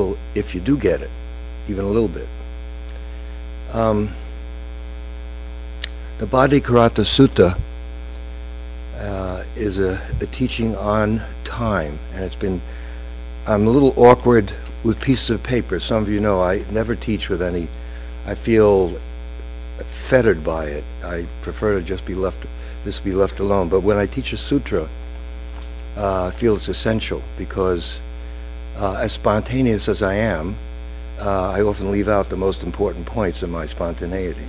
useful if you do get it, even a little bit. Um, the Bhaddekarata Sutta uh, is a, a teaching on time, and it's been. I'm a little awkward with pieces of paper. Some of you know I never teach with any. I feel fettered by it. I prefer to just be left, this be left alone. But when I teach a sutra, uh, I feel it's essential because, uh, as spontaneous as I am, uh, I often leave out the most important points in my spontaneity.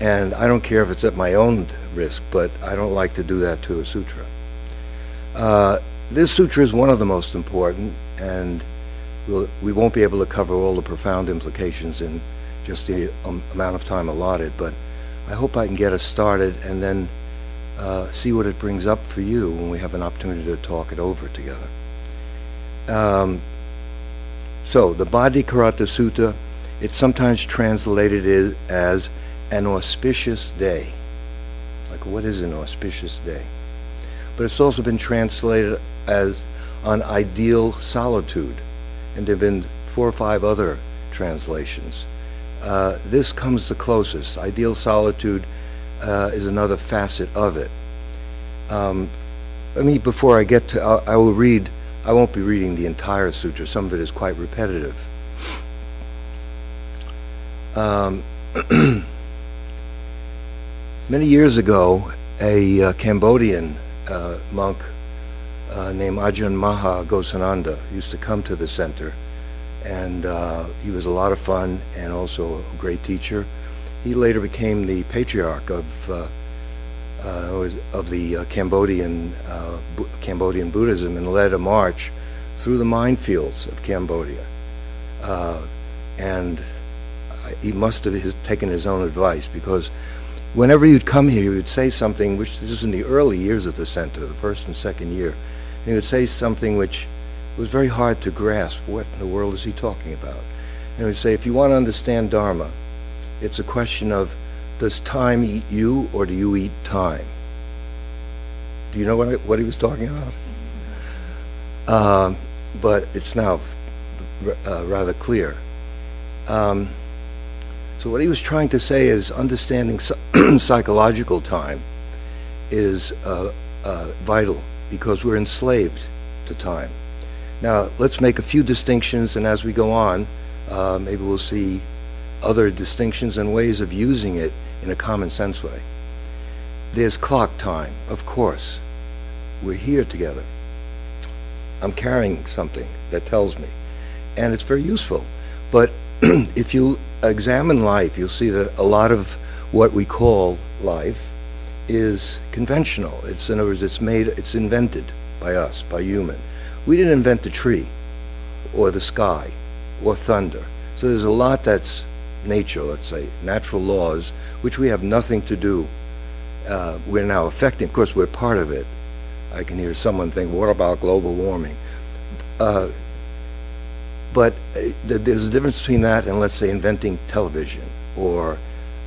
And I don't care if it's at my own risk, but I don't like to do that to a sutra. Uh, this sutra is one of the most important, and we'll, we won't be able to cover all the profound implications in just the um, amount of time allotted, but I hope I can get us started and then uh, see what it brings up for you when we have an opportunity to talk it over together. Um, so, the Bhaddekarata Sutta, it's sometimes translated as an auspicious day. Like, what is an auspicious day? But it's also been translated as on ideal solitude, and there have been four or five other translations. Uh, this comes the closest. Ideal solitude uh, is another facet of it. Um, let me, before I get to, I, I will read, I won't be reading the entire sutra, some of it is quite repetitive. Um, many years ago, a uh, Cambodian uh, monk uh, named Ajahn Maha Ghosananda used to come to the center and uh, he was a lot of fun and also a great teacher. He later became the patriarch of uh, of the uh, Cambodian uh, Cambodian Buddhism and led a march through the minefields of Cambodia. Uh, and he must have taken his own advice because whenever you'd come here, he would say something which this is in the early years of the center, the first and second year. And he would say something which was very hard to grasp what in the world is he talking about. And he would say, if you want to understand Dharma, it's a question of does time eat you or do you eat time? Do you know what, I, what he was talking about? Um, but it's now uh, rather clear. Um, so, what he was trying to say is understanding psychological time is uh, uh, vital because we're enslaved to time. Now, let's make a few distinctions, and as we go on, uh, maybe we'll see other distinctions and ways of using it in a common sense way. There's clock time, of course. We're here together. I'm carrying something that tells me, and it's very useful. But if you examine life, you'll see that a lot of what we call life is conventional. It's in other words, it's made, it's invented by us, by human. We didn't invent the tree or the sky or thunder. So there's a lot that's nature, let's say, natural laws, which we have nothing to do. Uh, we're now affecting, of course, we're part of it. I can hear someone think, what about global warming? Uh, but uh, there's a difference between that and, let's say, inventing television or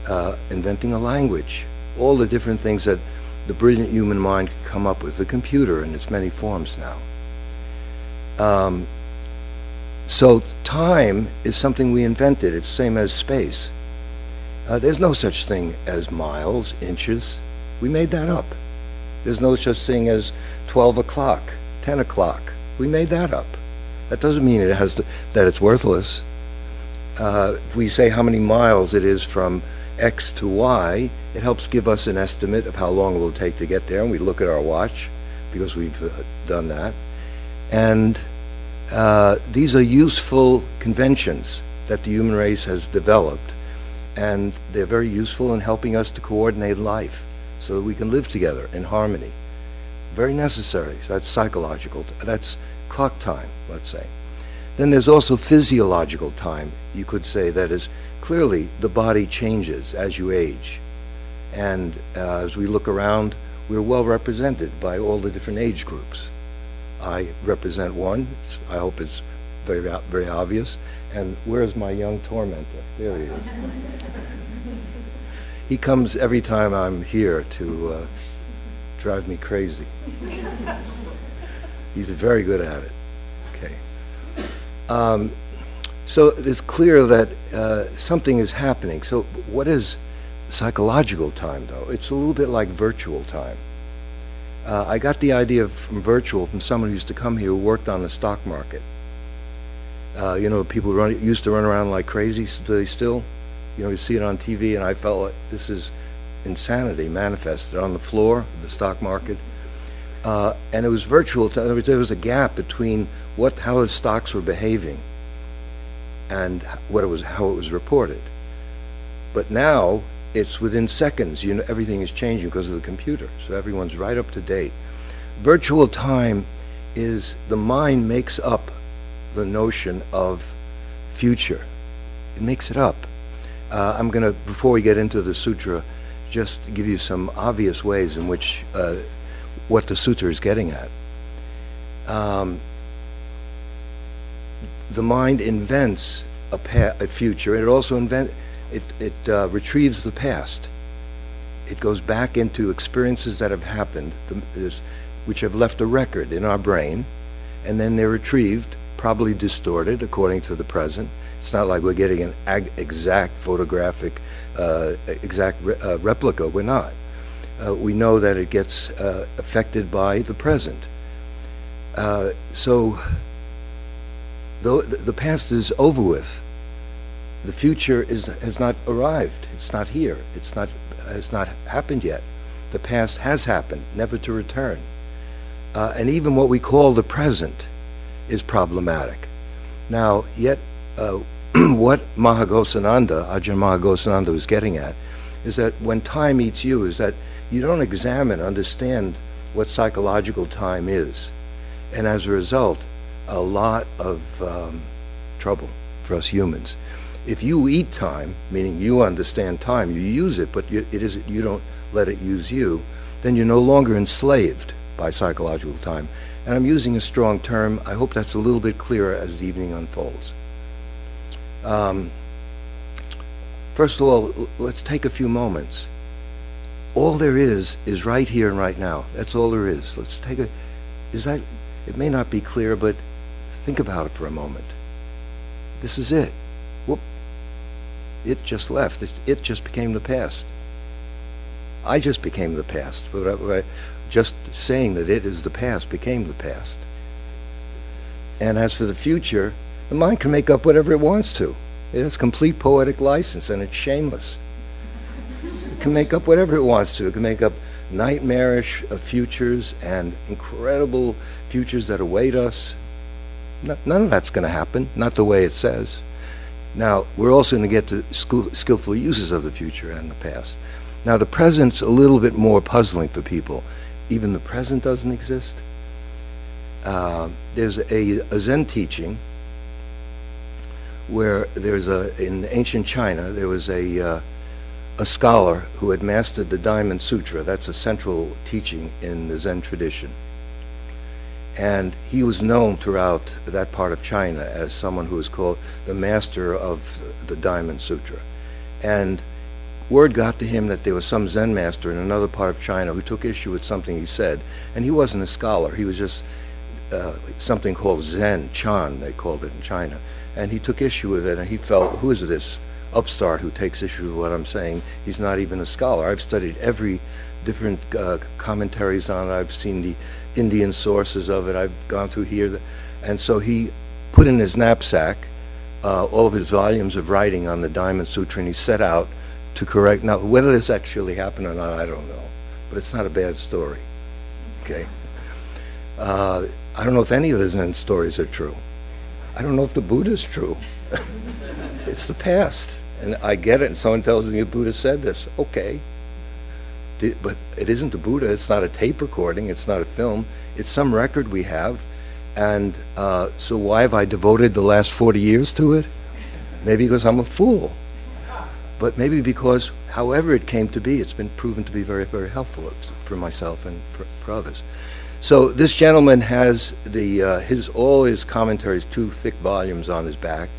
uh, inventing a language. All the different things that the brilliant human mind can come up with, the computer in its many forms now. Um, so time is something we invented. It's the same as space. Uh, there's no such thing as miles, inches. We made that up. There's no such thing as 12 o'clock, 10 o'clock. We made that up. That doesn't mean it has to, that it's worthless. Uh, if we say how many miles it is from X to Y, it helps give us an estimate of how long it will take to get there, and we look at our watch because we've uh, done that. And uh, these are useful conventions that the human race has developed, and they're very useful in helping us to coordinate life so that we can live together in harmony. Very necessary. That's psychological. That's clock time, let's say. Then there's also physiological time, you could say, that is clearly the body changes as you age. And uh, as we look around, we're well represented by all the different age groups. I represent one. I hope it's very, very obvious. And where's my young tormentor? There he is. he comes every time I'm here to uh, drive me crazy. He's very good at it. Okay. Um, so it's clear that uh, something is happening. So what is psychological time, though? It's a little bit like virtual time. Uh, I got the idea from virtual from someone who used to come here who worked on the stock market. Uh, you know, people run, used to run around like crazy. Do they still? You know, you see it on TV, and I felt like this is insanity manifested on the floor of the stock market. Uh, and it was virtual. Words, there was a gap between what how the stocks were behaving and what it was how it was reported. But now it's within seconds. You know, everything is changing because of the computer, so everyone's right up to date. Virtual time is the mind makes up the notion of future. It makes it up. Uh, I'm going to, before we get into the sutra, just give you some obvious ways in which uh, what the sutra is getting at. Um, the mind invents a, a future, and it also invent it, it uh, retrieves the past. It goes back into experiences that have happened, which have left a record in our brain, and then they're retrieved, probably distorted according to the present. It's not like we're getting an ag- exact photographic, uh, exact re- uh, replica. We're not. Uh, we know that it gets uh, affected by the present. Uh, so, though the past is over with, the future is, has not arrived. It's not here. It's not, has not happened yet. The past has happened, never to return. Uh, and even what we call the present is problematic. Now, yet, uh, what Maha Ghosananda, Ajahn Maha Ghosananda was getting at, is that when time eats you, is that you don't examine, understand what psychological time is. And as a result, a lot of um, trouble for us humans if you eat time, meaning you understand time, you use it, but you, it is you don't let it use you, then you're no longer enslaved by psychological time. And I'm using a strong term. I hope that's a little bit clearer as the evening unfolds. Um, first of all, let's take a few moments. All there is is right here and right now. That's all there is. Let's take a. Is that? It may not be clear, but think about it for a moment. This is it. It just left. It, it just became the past. I just became the past. Just saying that it is the past became the past. And as for the future, the mind can make up whatever it wants to. It has complete poetic license and it's shameless. It can make up whatever it wants to. It can make up nightmarish uh, futures and incredible futures that await us. none of that's going to happen, not the way it says. Now, we're also going to get to skillful uses of the future and the past. Now, the present's a little bit more puzzling for people. Even the present doesn't exist. Uh, there's a, a, Zen teaching where there's a, in ancient China, there was a, uh, a scholar who had mastered the Diamond Sutra. That's a central teaching in the Zen tradition. And he was known throughout that part of China as someone who was called the master of the Diamond Sutra. And word got to him that there was some Zen master in another part of China who took issue with something he said. And he wasn't a scholar, he was just uh, something called Zen, Chan, they called it in China. And he took issue with it, and he felt, who is this upstart who takes issue with what I'm saying? He's not even a scholar. I've studied every different uh, commentaries on it. I've seen the Indian sources of it. I've gone through here. And so he put in his knapsack uh, all of his volumes of writing on the Diamond Sutra, and he set out to correct. Now, whether this actually happened or not, I don't know. But it's not a bad story. Okay? Uh, I don't know if any of Zen stories are true. I don't know if the Buddha is true. it's the past. And I get it, and someone tells me the Buddha said this. Okay but it isn't the Buddha. It's not a tape recording. It's not a film. It's some record we have. And uh, so why have I devoted the last 40 years to it? Maybe because I'm a fool. But maybe because, however it came to be, it's been proven to be very, very helpful for myself and for, for others. So this gentleman has the uh, his all his commentaries, two thick volumes on his back,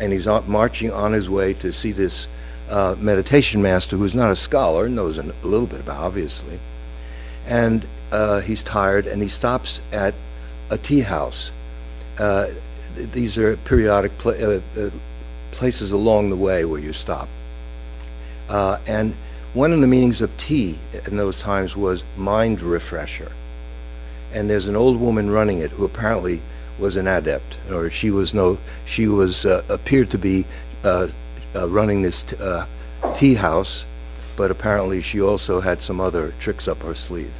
and he's marching on his way to see this uh, meditation master who's not a scholar, knows a little bit about, obviously. And uh, he's tired, and he stops at a tea house. Uh, these are periodic uh, uh, places along the way where you stop. Uh, and one of the meanings of tea in those times was mind refresher. And there's an old woman running it who apparently was an adept, or she was no, she was appeared to be uh, running this uh, tea house, but apparently she also had some other tricks up her sleeve.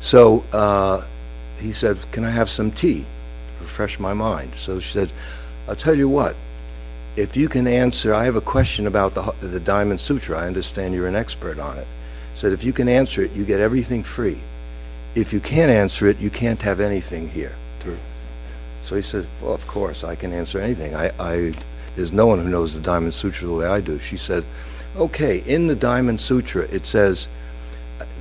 So uh, he said, "Can I have some tea, refresh my mind?" So she said, "I'll tell you what. If you can answer, I have a question about the the Diamond Sutra. I understand you're an expert on it." Said, "If you can answer it, you get everything free. If you can't answer it, you can't have anything here." So he said, "Well, of course I can answer anything. I, I there's no one who knows the Diamond Sutra the way I do." She said, "Okay, in the Diamond Sutra it says."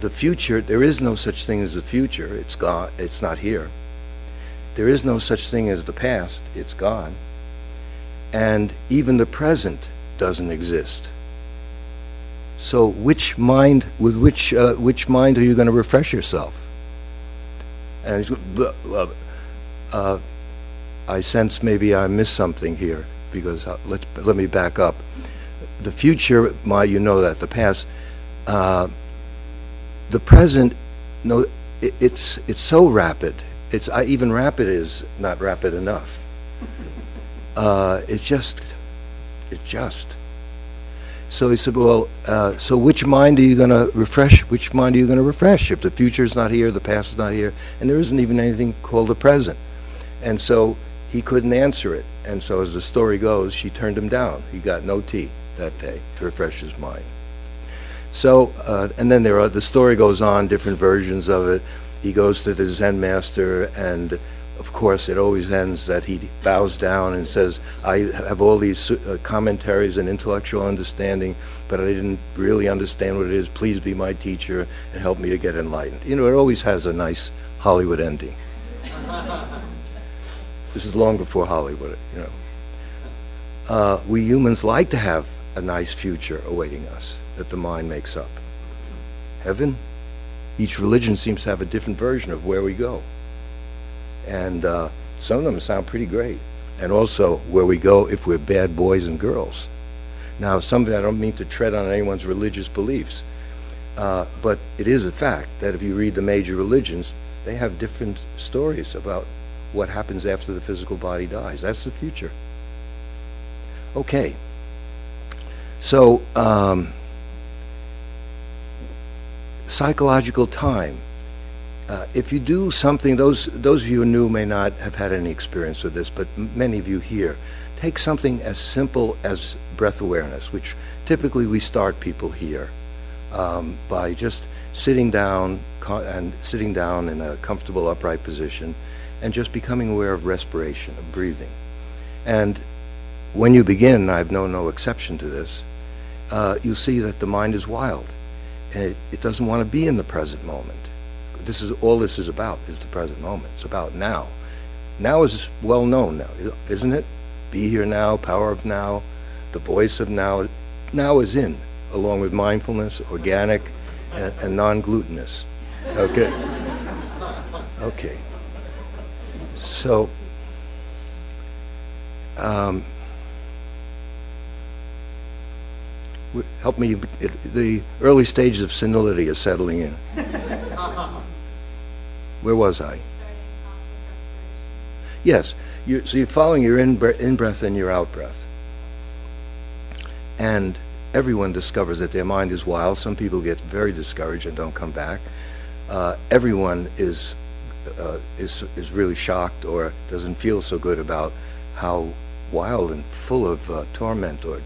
the future, there is no such thing as the future. It's gone. It's not here. There is no such thing as the past. It's gone. And even the present doesn't exist. So, which mind, with which, uh, which mind are you going to refresh yourself? And he's, uh, I sense maybe I missed something here because uh, let's let me back up. The future, my, you know that the past. Uh, the present, no, it, it's it's so rapid. It's even rapid is not rapid enough. Uh, it's just, it's just. So he said, well, uh, so which mind are you going to refresh? Which mind are you going to refresh if the future is not here, the past is not here, and there isn't even anything called the present? And so he couldn't answer it. And so as the story goes, she turned him down. He got no tea that day to refresh his mind. So, uh, and then there are, the story goes on, different versions of it. He goes to the Zen master, and of course, it always ends that he bows down and says, I have all these uh, commentaries and intellectual understanding, but I didn't really understand what it is. Please be my teacher and help me to get enlightened. You know, it always has a nice Hollywood ending. this is long before Hollywood, you know. Uh, we humans like to have a nice future awaiting us that the mind makes up. Heaven, each religion seems to have a different version of where we go. And uh, some of them sound pretty great. And also where we go if we're bad boys and girls. Now, something I don't mean to tread on anyone's religious beliefs, uh, but it is a fact that if you read the major religions, they have different stories about what happens after the physical body dies. That's the future. Okay. So, um, psychological time. Uh, if you do something, those, those of you who new may not have had any experience with this, but many of you here, take something as simple as breath awareness, which typically we start people here um, by just sitting down and sitting down in a comfortable upright position and just becoming aware of respiration, of breathing. And when you begin, I've known no exception to this, uh, you'll see that the mind is wild and it, it doesn't want to be in the present moment. This is all this is about is the present moment. It's about now. Now is well known now, isn't it? Be here now, power of now, the voice of now. Now is in, along with mindfulness, organic, and, and non-glutinous. Okay. Okay. So. Um, help me, it, the early stages of senility is settling in. Where was I? Yes, you, so you're following your in, in breath and your out breath. And everyone discovers that their mind is wild. Some people get very discouraged and don't come back. Uh, everyone is, uh, is, is really shocked or doesn't feel so good about how wild and full of uh, torment or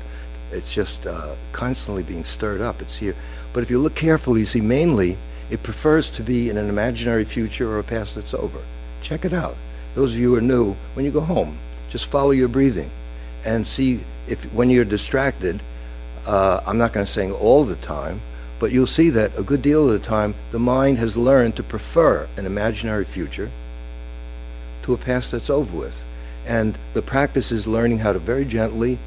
it's just uh, constantly being stirred up. It's here. But if you look carefully, you see mainly it prefers to be in an imaginary future or a past that's over. Check it out. Those of you who are new, when you go home, just follow your breathing and see if when you're distracted, uh, I'm not going to say all the time, but you'll see that a good deal of the time the mind has learned to prefer an imaginary future to a past that's over with. And the practice is learning how to very gently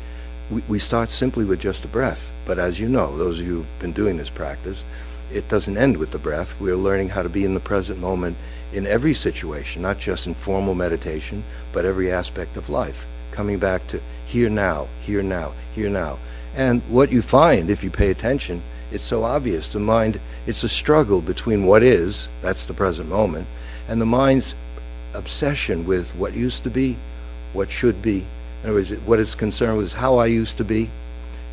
we, we start simply with just a breath. But as you know, those of you who've been doing this practice, it doesn't end with the breath. We're learning how to be in the present moment in every situation, not just in formal meditation, but every aspect of life. Coming back to here now, here now, here now. And what you find, if you pay attention, it's so obvious. The mind, it's a struggle between what is, that's the present moment, and the mind's obsession with what used to be, what should be. In other words, what it's concerned with is how I used to be,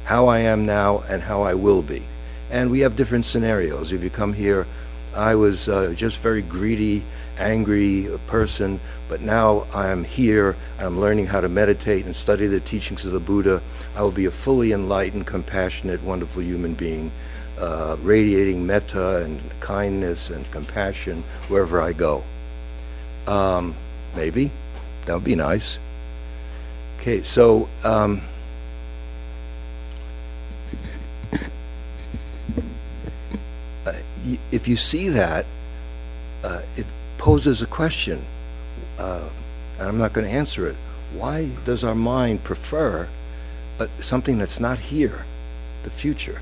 how I am now, and how I will be. And we have different scenarios. If you come here, I was uh, just very greedy, angry person, but now I'm here I'm learning how to meditate and study the teachings of the Buddha. I will be a fully enlightened, compassionate, wonderful human being, uh, radiating metta and kindness and compassion wherever I go. Um, maybe. That would be nice. Okay, so. Um, uh, if you see that, uh, it poses a question, uh, and I'm not going to answer it. Why does our mind prefer uh, something that's not here, the future?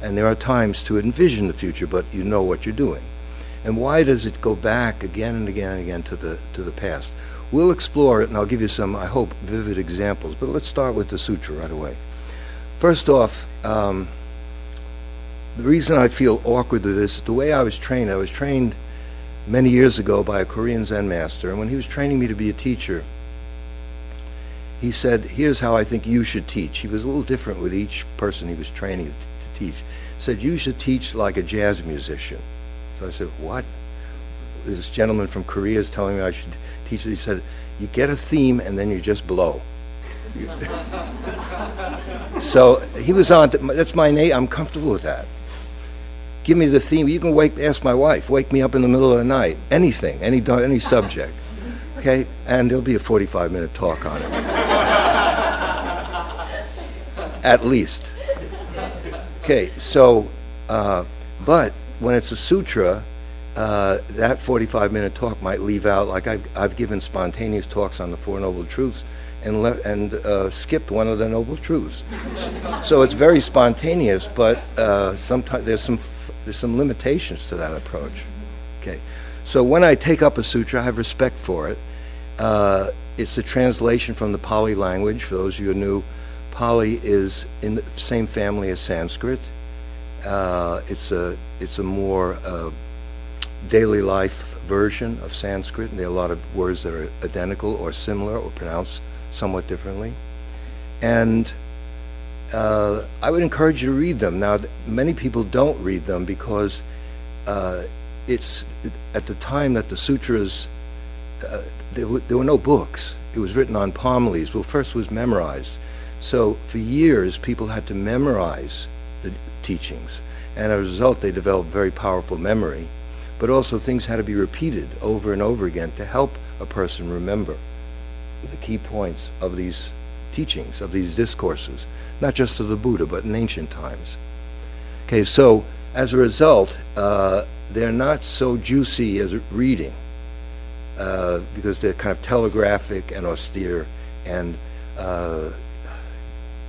And there are times to envision the future, but you know what you're doing. And why does it go back again and again and again to the to the past? We'll explore it, and I'll give you some, I hope, vivid examples. But let's start with the sutra right away. First off, um, the reason I feel awkward with this, the way I was trained, I was trained many years ago by a Korean Zen master, and when he was training me to be a teacher, he said, "Here's how I think you should teach." He was a little different with each person he was training to, teach. He said, "You should teach like a jazz musician." So I said, "What?" This gentleman from Korea is telling me I should teach. He said, "You get a theme and then you just blow." so he was on. To, that's my name. I'm comfortable with that. Give me the theme. You can wake. Ask my wife. Wake me up in the middle of the night. Anything. Any any subject. Okay, and there'll be a 45 minute talk on it. At least. Okay, so, uh, but when it's a sutra, uh, that 45 minute talk might leave out, like I've, I've given spontaneous talks on the Four Noble Truths and, le- and uh, skipped one of the Noble Truths. so it's very spontaneous, but uh, sometimes there's some, f- there's some limitations to that approach. Okay, so when I take up a sutra, I have respect for it. Uh, it's a translation from the Pali language. For those of you who knew, Pali is in the same family as Sanskrit. Uh, it's a it's a more uh, daily life version of Sanskrit, and there are a lot of words that are identical or similar or pronounced somewhat differently. And uh, I would encourage you to read them. Now, many people don't read them because uh, it's at the time that the sutras, uh, there, there were no books. It was written on palm leaves. Well, first was memorized. So for years, people had to memorize the teachings. And as a result, they developed very powerful memory. But also, things had to be repeated over and over again to help a person remember the key points of these teachings, of these discourses, not just of the Buddha, but in ancient times. Okay, so as a result, uh, they're not so juicy as reading uh, because they're kind of telegraphic and austere, and uh,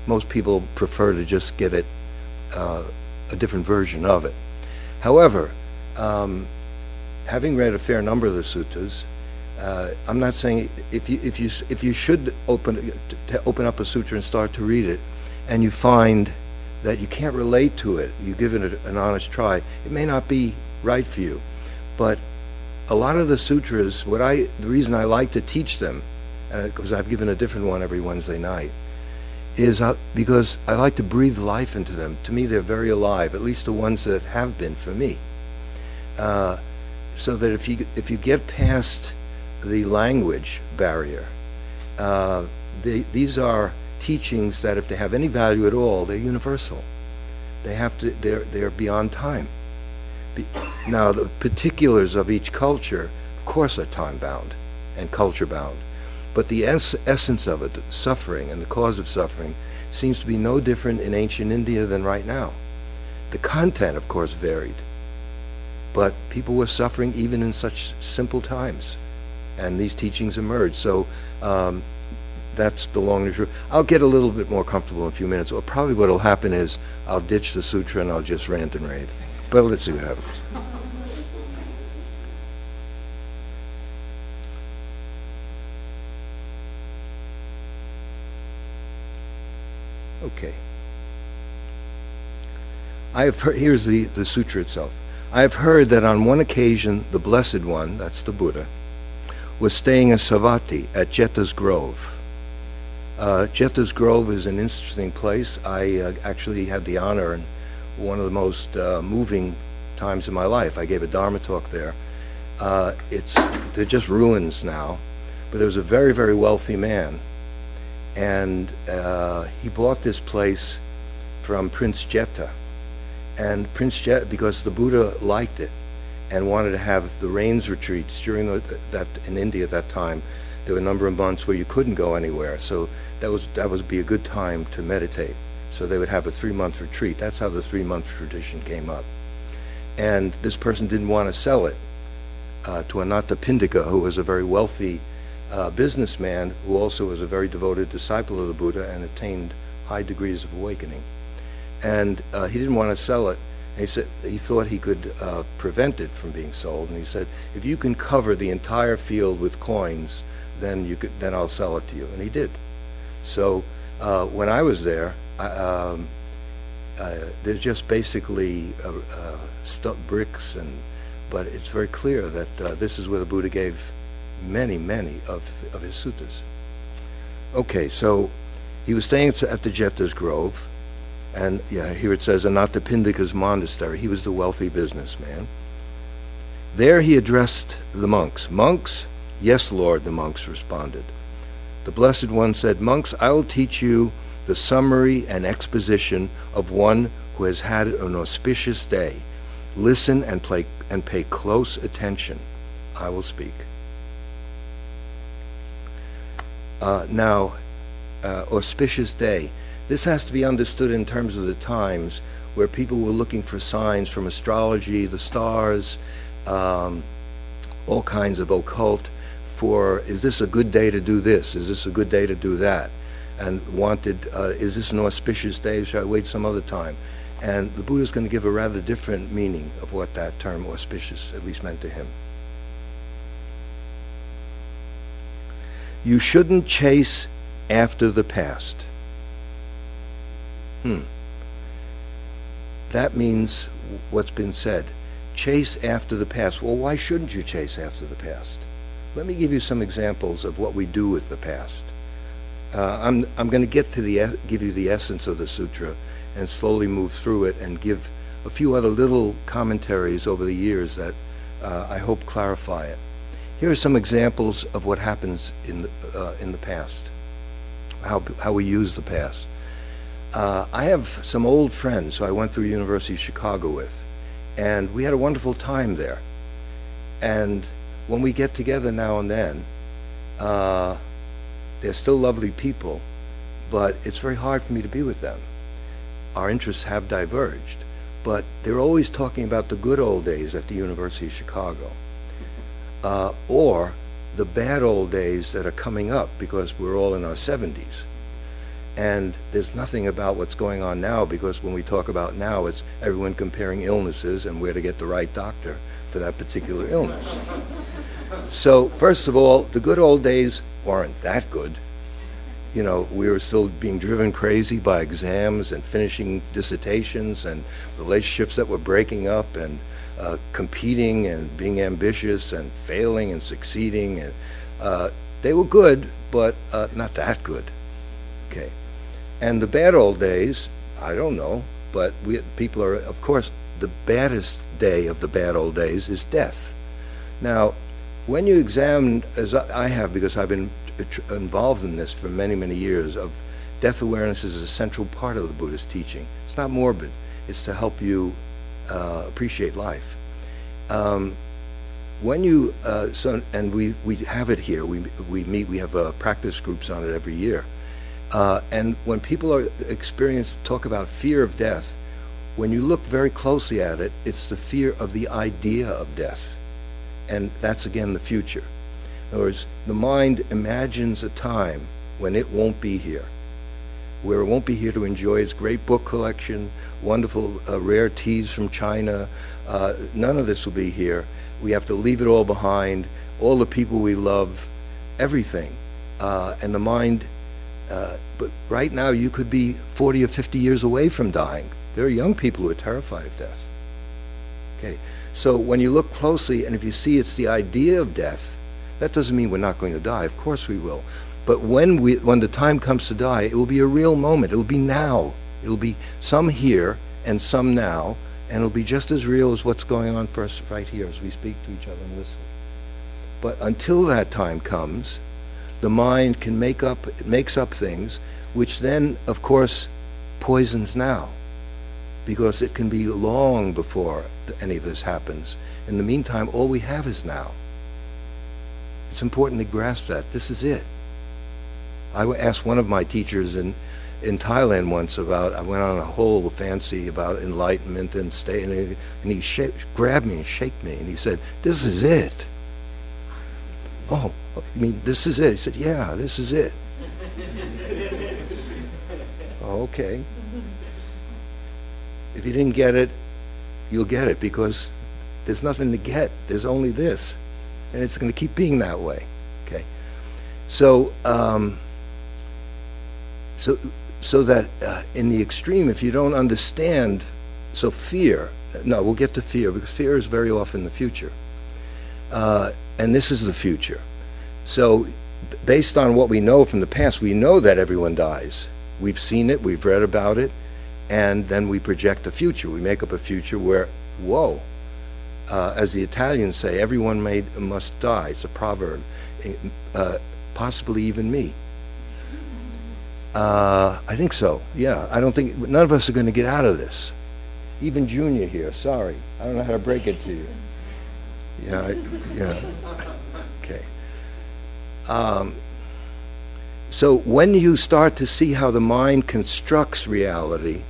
most people prefer to just get it uh, a different version of it. However, um, having read a fair number of the suttas, uh, I'm not saying if you if you if you should open to open up a sutra and start to read it, and you find that you can't relate to it, you give it an honest try. It may not be right for you, but a lot of the sutras, what I the reason I like to teach them, because I've given a different one every Wednesday night, is uh, because I like to breathe life into them. To me, they're very alive. At least the ones that have been for me. Uh, so that if you if you get past the language barrier. Uh, these are teachings that, if they have any value at all, they're universal. They have to. They're they're beyond time. Be, now, the particulars of each culture, of course, are time bound and culture bound, but the es- essence of it, suffering and the cause of suffering, seems to be no different in ancient India than right now. The content, of course, varied, but people were suffering even in such simple times and these teachings emerged. So um, that's the long and short. I'll get a little bit more comfortable in a few minutes. Well, probably what will happen is I'll ditch the sutra and I'll just rant and rave. but let's see what happens. Okay. I have heard, here's the, the sutra itself. I have heard that on one occasion the Blessed One, that's the Buddha, was staying in Savatthi at Jeta's Grove. Uh, Jeta's Grove is an interesting place. I uh, actually had the honor and one of the most uh, moving times in my life. I gave a Dharma talk there. Uh, it's they're just ruins now, but there was a very very wealthy man, and uh, he bought this place from Prince Jeta, and Prince Jet because the Buddha liked it and wanted to have the rains retreats during the, that in India at that time. There were a number of months where you couldn't go anywhere, so that was that would be a good time to meditate. So they would have a three-month retreat. That's how the three-month tradition came up. And this person didn't want to sell it uh, to Anathapindika, who was a very wealthy uh, businessman who also was a very devoted disciple of the Buddha and attained high degrees of awakening. And uh, he didn't want to sell it. And he said he thought he could uh, prevent it from being sold. And he said, if you can cover the entire field with coins, then you could, then I'll sell it to you. And he did. So uh, when I was there, um, uh, there's just basically uh, uh, bricks, and but it's very clear that this is where the Buddha gave many, many of of his suttas. Okay, so he was staying at the Jeta's Grove, and yeah, here it says Anathapindika's monastery. He was the wealthy businessman. There he addressed the monks. Monks, yes, Lord, the monks responded. The Blessed One said, Monks, I will teach you the summary and exposition of one who has had an auspicious day. Listen and, play, and pay close attention. I will speak. Uh, now, uh, auspicious day. This has to be understood in terms of the times where people were looking for signs from astrology, the stars, um, all kinds of occult for is this a good day to do this? Is this a good day to do that? and wanted, uh, is this an auspicious day? Should I wait some other time? And the Buddha is going to give a rather different meaning of what that term auspicious at least meant to him. You shouldn't chase after the past. Hmm. That means what's been said. Chase after the past. Well, why shouldn't you chase after the past? Let me give you some examples of what we do with the past. Uh, I'm, I'm going to get to the, give you the essence of the sutra and slowly move through it and give a few other little commentaries over the years that uh, I hope clarify it. Here are some examples of what happens in the, uh, in the past, how, how we use the past. Uh, I have some old friends who I went through University of Chicago with, and we had a wonderful time there. And when we get together now and then, uh, they're still lovely people, but it's very hard for me to be with them. Our interests have diverged, but they're always talking about the good old days at the University of Chicago, uh, or the bad old days that are coming up because we're all in our 70s. And there's nothing about what's going on now because when we talk about now, it's everyone comparing illnesses and where to get the right doctor for that particular illness. So, first of all, the good old days weren't that good. You know, we were still being driven crazy by exams and finishing dissertations and relationships that were breaking up and uh, competing and being ambitious and failing and succeeding. And uh, they were good, but uh, not that good. Okay. And the bad old days, I don't know, but we, people are, of course, the baddest day of the bad old days is death. Now, when you examine, as I have, because I've been involved in this for many, many years, of death awareness is a central part of the Buddhist teaching. It's not morbid. It's to help you uh, appreciate life. Um, when you uh, so and we we have it here. We we meet. We have uh, practice groups on it every year. Uh, and when people are experience talk about fear of death, when you look very closely at it, it's the fear of the idea of death and that's again the future. In other words, the mind imagines a time when it won't be here. where it won't be here to enjoy its great book collection, wonderful uh, rare teas from China. Uh, none of this will be here. We have to leave it all behind, all the people we love, everything. Uh, and the mind, uh, but right now you could be 40 or 50 years away from dying. There are young people who are terrified of death. Okay, so when you look closely and if you see it's the idea of death, that doesn't mean we're not going to die. Of course we will. But when we when the time comes to die, it will be a real moment. It'll be now. It'll be some here and some now, and it'll be just as real as what's going on for us right here as we speak to each other and listen. But until that time comes, the mind can make up it makes up things which then of course poisons now because it can be long before any of this happens. In the meantime, all we have is now. It's important to grasp that. This is it. I asked one of my teachers in, in Thailand once about, I went on a whole fancy about enlightenment and stay, and he, and he grabbed me and shook me, and he said, this is it. Oh, you mean this is it? He said, yeah, this is it. okay. If you didn't get it, you'll get it because there's nothing to get. There's only this. And it's going to keep being that way. Okay? So, um, so, so that uh, in the extreme, if you don't understand, so fear, no, we'll get to fear because fear is very often the future. Uh, and this is the future. So, based on what we know from the past, we know that everyone dies. We've seen it, we've read about it, and then we project a future. We make up a future where, whoa, uh, as the Italians say, everyone must die. It's a proverb. Uh, possibly even me. Uh, I think so. Yeah, I don't think none of us are going to get out of this. Even Junior here. Sorry, I don't know how to break it to you. Yeah, I, yeah. Um, so when you start to see how the mind constructs reality,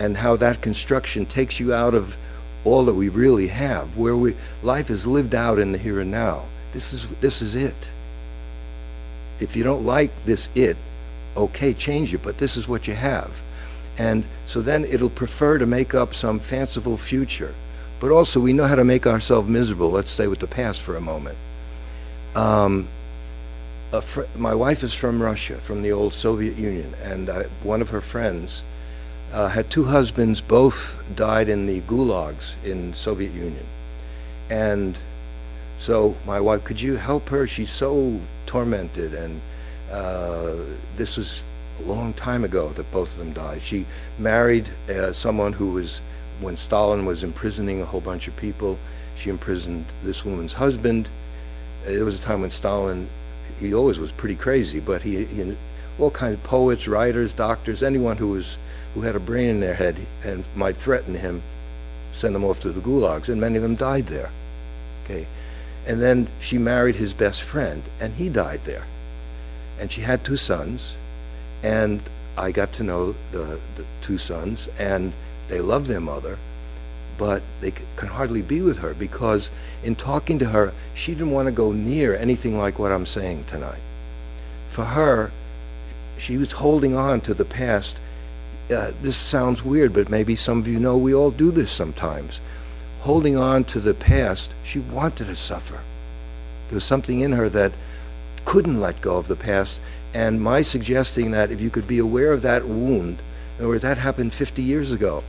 and how that construction takes you out of all that we really have, where we life is lived out in the here and now. This is this is it. If you don't like this it, okay, change it, but this is what you have. And so then it'll prefer to make up some fanciful future. But also, we know how to make ourselves miserable. Let's stay with the past for a moment. Um, fr- my wife is from Russia, from the old Soviet Union, and I, one of her friends uh, had two husbands, both died in the gulags in Soviet Union. And so my wife, could you help her? She's so tormented, and uh, this was a long time ago that both of them died. She married uh, someone who was, when Stalin was imprisoning a whole bunch of people, she imprisoned this woman's husband. It was a time when Stalin, he always was pretty crazy, but he, he all kinds of poets, writers, doctors, anyone who was who had a brain in their head and might threaten him, send them off to the gulags, and many of them died there. Okay, and then she married his best friend, and he died there and she had two sons, and I got to know the, the two sons, and they love their mother, but they can hardly be with her because in talking to her, she didn't want to go near anything like what I'm saying tonight. For her, she was holding on to the past. Uh, this sounds weird, but maybe some of you know we all do this sometimes. Holding on to the past, she wanted to suffer. There was something in her that couldn't let go of the past. And my suggesting that if you could be aware of that wound, in other words, that happened 50 years ago.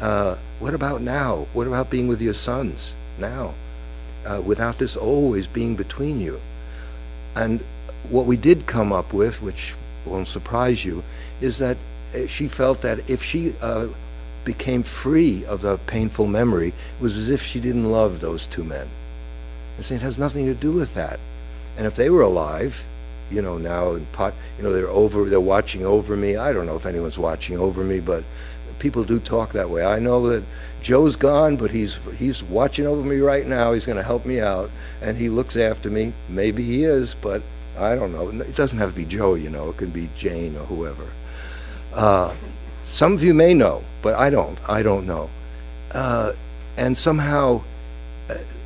Uh, what about now? What about being with your sons now? Uh, without this always being between you. And what we did come up with, which won't surprise you, is that uh, she felt that if she uh, became free of the painful memory, it was as if she didn't love those two men. And say it has nothing to do with that. And if they were alive, you know, now, pot, you know, they're over, they're watching over me. I don't know if anyone's watching over me, but people do talk that way. I know that Joe's gone, but he's he's watching over me right now. He's going to help me out, and he looks after me. Maybe he is, but I don't know. It doesn't have to be Joe, you know. It could be Jane or whoever. Uh, some of you may know, but I don't. I don't know. Uh, and somehow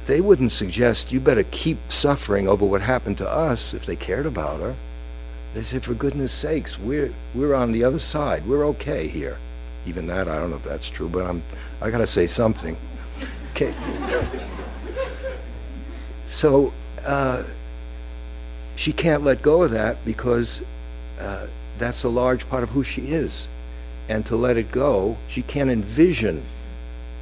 they wouldn't suggest you better keep suffering over what happened to us if they cared about her. They say, for goodness sakes, we're, we're on the other side. We're okay here. Even that, I don't know if that's true, but I'm, I gotta say something. Okay. so, uh, she can't let go of that because uh, that's a large part of who she is. And to let it go, she can't envision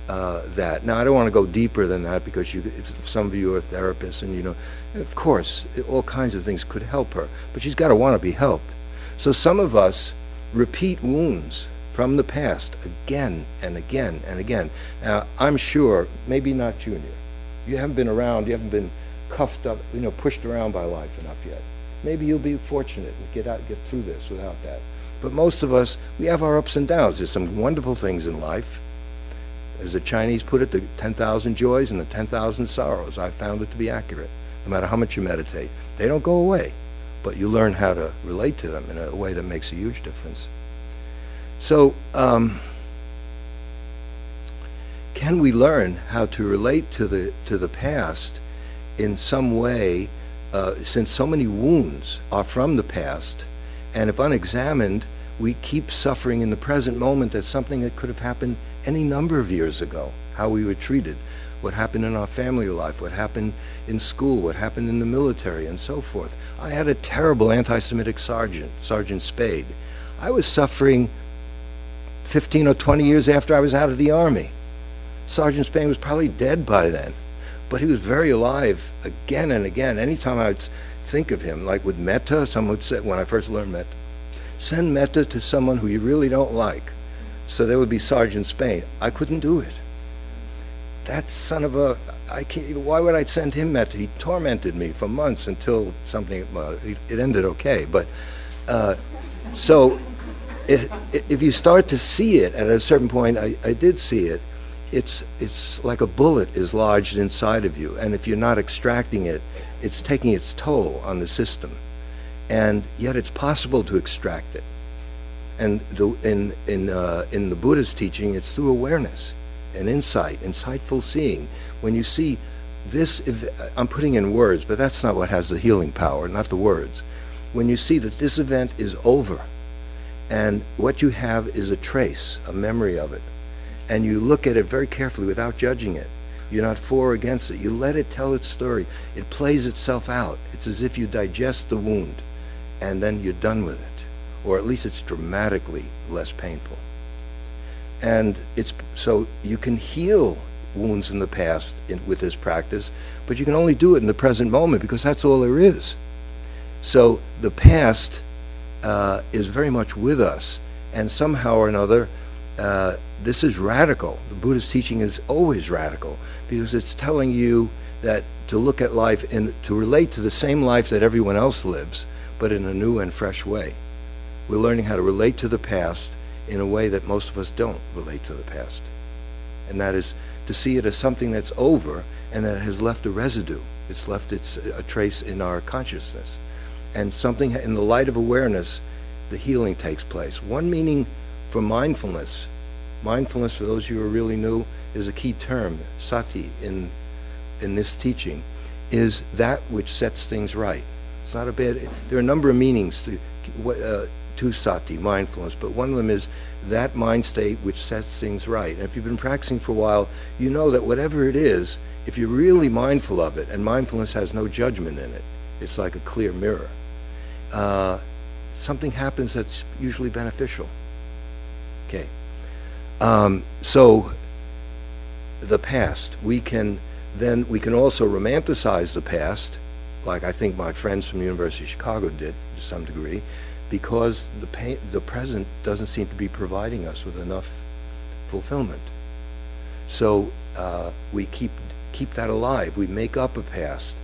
uh, that. Now, I don't want to go deeper than that because you, some of you are therapists and you know, of course, all kinds of things could help her, but she's got to want to be helped. So some of us repeat wounds from the past again and again and again. I'm sure, maybe not Junior, you haven't been around, you haven't been cuffed up, you know, pushed around by life enough yet. Maybe you'll be fortunate and get out, get through this without that. But most of us, we have our ups and downs. There's some wonderful things in life as the Chinese put it, the 10,000 joys and the 10,000 sorrows. I found it to be accurate, no matter how much you meditate. They don't go away, but you learn how to relate to them in a way that makes a huge difference. So, um, can we learn how to relate to the, to the past in some way, uh, since so many wounds are from the past, and if unexamined, we keep suffering in the present moment that's something that could have happened any number of years ago, how we were treated, what happened in our family life, what happened in school, what happened in the military, and so forth. I had a terrible anti Semitic sergeant, Sergeant Spade. I was suffering 15 or 20 years after I was out of the Army. Sergeant Spain was probably dead by then, but he was very alive again and again. Anytime I would think of him, like with metta, someone would say, when I first learned metta, send metta to someone who you really don't like so there would be Sergeant Spain. I couldn't do it. That son of a, I can't, why would I send him that? He tormented me for months until something, well, it ended okay. But, uh, so it, if you start to see it at a certain point, I, I did see it, it's, it's like a bullet is lodged inside of you. And if you're not extracting it, it's taking its toll on the system. And yet it's possible to extract it. And the, in, in, uh, in the Buddha's teaching, it's through awareness and insight, insightful seeing. When you see this, I'm putting in words, but that's not what has the healing power, not the words. When you see that this event is over, and what you have is a trace, a memory of it, and you look at it very carefully without judging it. You're not for or against it. You let it tell its story. It plays itself out. It's as if you digest the wound, and then you're done with it or at least it's dramatically less painful. And it's so you can heal wounds in the past in, with this practice, but you can only do it in the present moment because that's all there is. So the past uh, is very much with us, and somehow or another, uh, this is radical. The Buddhist teaching is always radical because it's telling you that to look at life and to relate to the same life that everyone else lives, but in a new and fresh way. We're learning how to relate to the past in a way that most of us don't relate to the past. And that is to see it as something that's over and that has left a residue. It's left its a trace in our consciousness. And something in the light of awareness, the healing takes place. One meaning for mindfulness, mindfulness for those of you who are really new, is a key term, sati in in this teaching, is that which sets things right. It's not a bad. There are a number of meanings to uh, to sati, mindfulness, but one of them is that mind state which sets things right. And if you've been practicing for a while, you know that whatever it is, if you're really mindful of it, and mindfulness has no judgment in it, it's like a clear mirror, uh, something happens that's usually beneficial. Okay. Um, so, the past, we can then, we can also romanticize the past, like I think my friends from the University of Chicago did to some degree, because the, pain, the present doesn't seem to be providing us with enough fulfillment. So uh, we keep, keep that alive. We make up a past,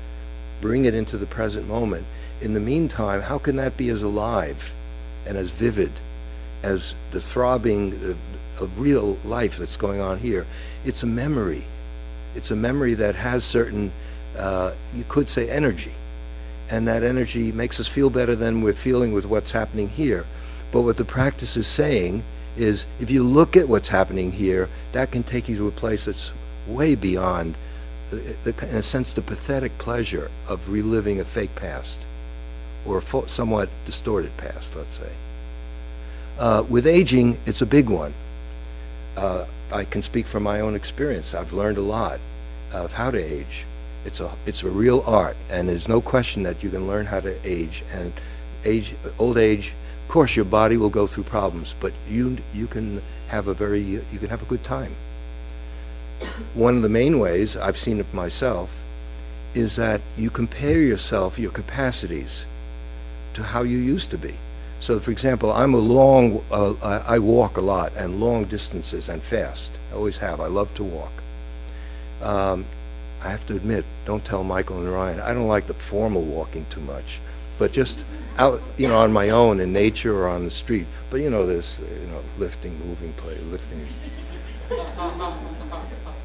bring it into the present moment. In the meantime, how can that be as alive and as vivid as the throbbing uh, of real life that's going on here? It's a memory. It's a memory that has certain, uh, you could say, energy and that energy makes us feel better than we're feeling with what's happening here. But what the practice is saying is if you look at what's happening here, that can take you to a place that's way beyond, the, in a sense, the pathetic pleasure of reliving a fake past or somewhat distorted past, let's say. Uh, with aging, it's a big one. Uh, I can speak from my own experience. I've learned a lot of how to age. It's a it's a real art, and there's no question that you can learn how to age. And age, old age, of course, your body will go through problems, but you you can have a very you can have a good time. One of the main ways I've seen it myself is that you compare yourself, your capacities, to how you used to be. So, for example, I'm a long, uh, I walk a lot and long distances and fast. I always have. I love to walk. Um, I have to admit, don't tell Michael and Ryan, I don't like the formal walking too much, but just out, you know, on my own in nature or on the street. But you know, this, you know, lifting, moving play, lifting.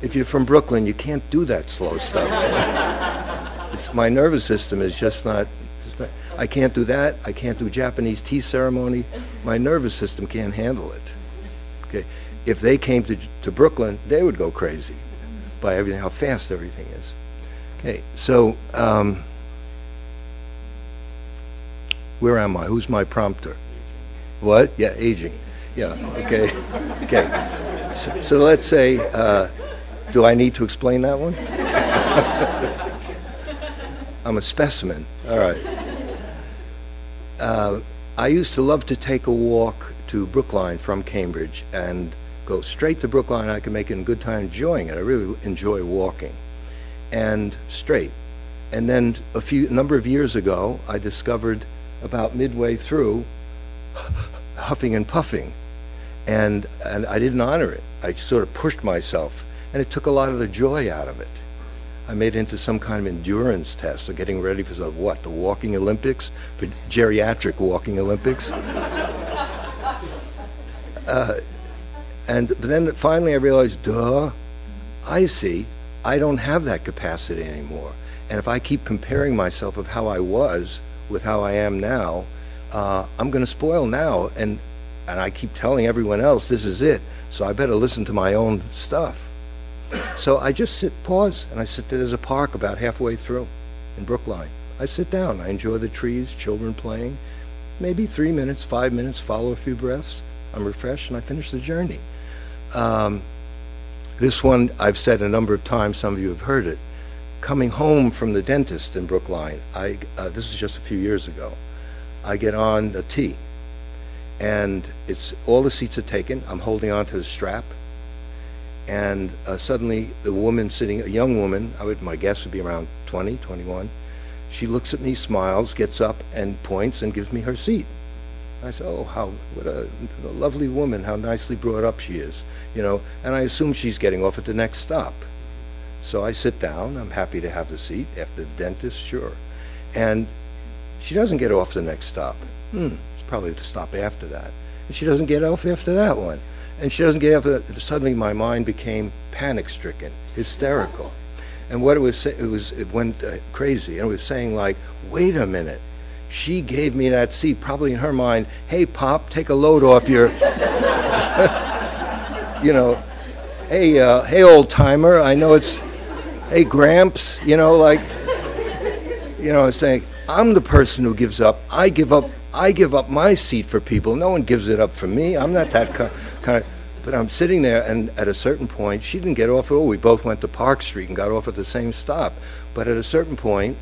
If you're from Brooklyn, you can't do that slow stuff. My nervous system is just not, just not, I can't do that. I can't do Japanese tea ceremony. My nervous system can't handle it. Okay, if they came to, to Brooklyn, they would go crazy by everything, how fast everything is. Okay, so um, where am I? Who's my prompter? What? Yeah, aging. Yeah. Okay. Okay. So, so let's say, uh, do I need to explain that one? I'm a specimen. All right. Uh, I used to love to take a walk to Brookline from Cambridge and go straight to Brookline. I could make it in good time enjoying it. I really enjoy walking and straight. And then a few a number of years ago, I discovered about midway through huffing and puffing, and and I didn't honor it. I sort of pushed myself, and it took a lot of the joy out of it. I made it into some kind of endurance test of getting ready for the, what the walking Olympics, for geriatric walking Olympics. uh, and but then finally I realized, duh, I see, I don't have that capacity anymore. And if I keep comparing myself of how I was with how I am now, uh, I'm going to spoil now. And and I keep telling everyone else this is it. So I better listen to my own stuff. So I just sit, pause, and I sit there. There's a park about halfway through in Brookline. I sit down. I enjoy the trees, children playing. Maybe three minutes, five minutes, follow a few breaths. I'm refreshed, and I finish the journey. Um, this one I've said a number of times. Some of you have heard it. Coming home from the dentist in Brookline, I uh, this is just a few years ago. I get on the T, and it's all the seats are taken. I'm holding on to the strap, and uh, suddenly the woman sitting, a young woman, I would my guess would be around 20, 21. She looks at me, smiles, gets up, and points and gives me her seat. I said, "Oh, how what a, a lovely woman! How nicely brought up she is!" You know, and I assume she's getting off at the next stop. So I sit down. I'm happy to have the seat after the dentist, sure. And she doesn't get off the next stop. Hmm, it's probably the stop after that. And she doesn't get off after that one. And she doesn't get up. Suddenly, my mind became panic-stricken, hysterical. And what it was, it was, it went uh, crazy. And it was saying like, "Wait a minute." she gave me that seat, probably in her mind, hey, Pop, take a load off your, you know, hey, uh, hey, old timer, I know it's, hey, Gramps, you know, like, you know, saying, I'm the person who gives up. I give up, I give up my seat for people. No one gives it up for me. I'm not that kind of, but I'm sitting there, and at a certain point, she didn't get off at all. We both went to Park Street and got off at the same stop. But at a certain point,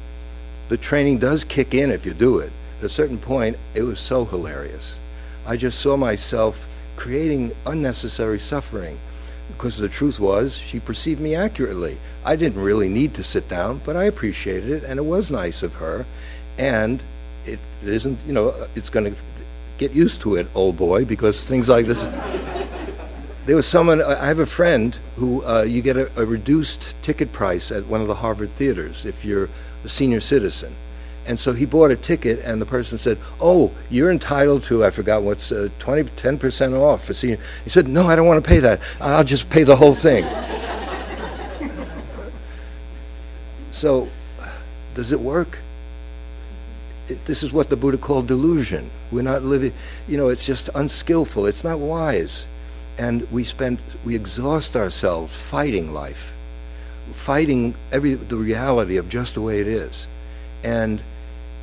the training does kick in if you do it. At a certain point, it was so hilarious. I just saw myself creating unnecessary suffering because the truth was she perceived me accurately. I didn't really need to sit down, but I appreciated it, and it was nice of her. And it, it isn't, you know, it's going to get used to it, old boy, because things like this. there was someone, I have a friend who uh, you get a, a reduced ticket price at one of the Harvard theaters if you're a senior citizen. And so he bought a ticket, and the person said, "Oh, you're entitled to I forgot what's uh, 20, 10 percent off for senior." He said, "No, I don't want to pay that. I'll just pay the whole thing." so, does it work? This is what the Buddha called delusion. We're not living. You know, it's just unskillful. It's not wise, and we spend we exhaust ourselves fighting life fighting every the reality of just the way it is. And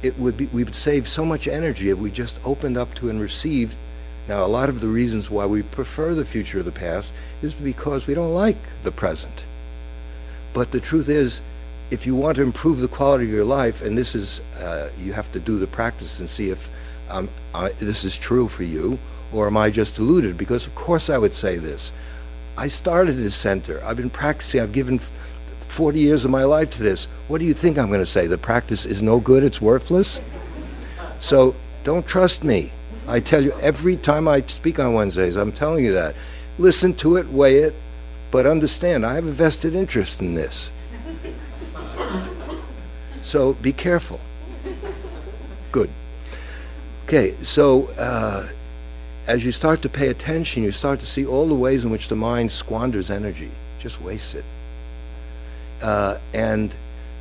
it would be, we would save so much energy if we just opened up to and received. Now, a lot of the reasons why we prefer the future of the past is because we don't like the present. But the truth is, if you want to improve the quality of your life, and this is, uh, you have to do the practice and see if um, I, this is true for you, or am I just deluded? Because of course I would say this. I started this center. I've been practicing. I've given 40 years of my life to this. What do you think I'm going to say? The practice is no good. It's worthless. So don't trust me. I tell you every time I speak on Wednesdays, I'm telling you that. Listen to it, weigh it, but understand I have a vested interest in this. So be careful. Good. Okay, so uh, as you start to pay attention, you start to see all the ways in which the mind squanders energy, just wastes it. Uh, and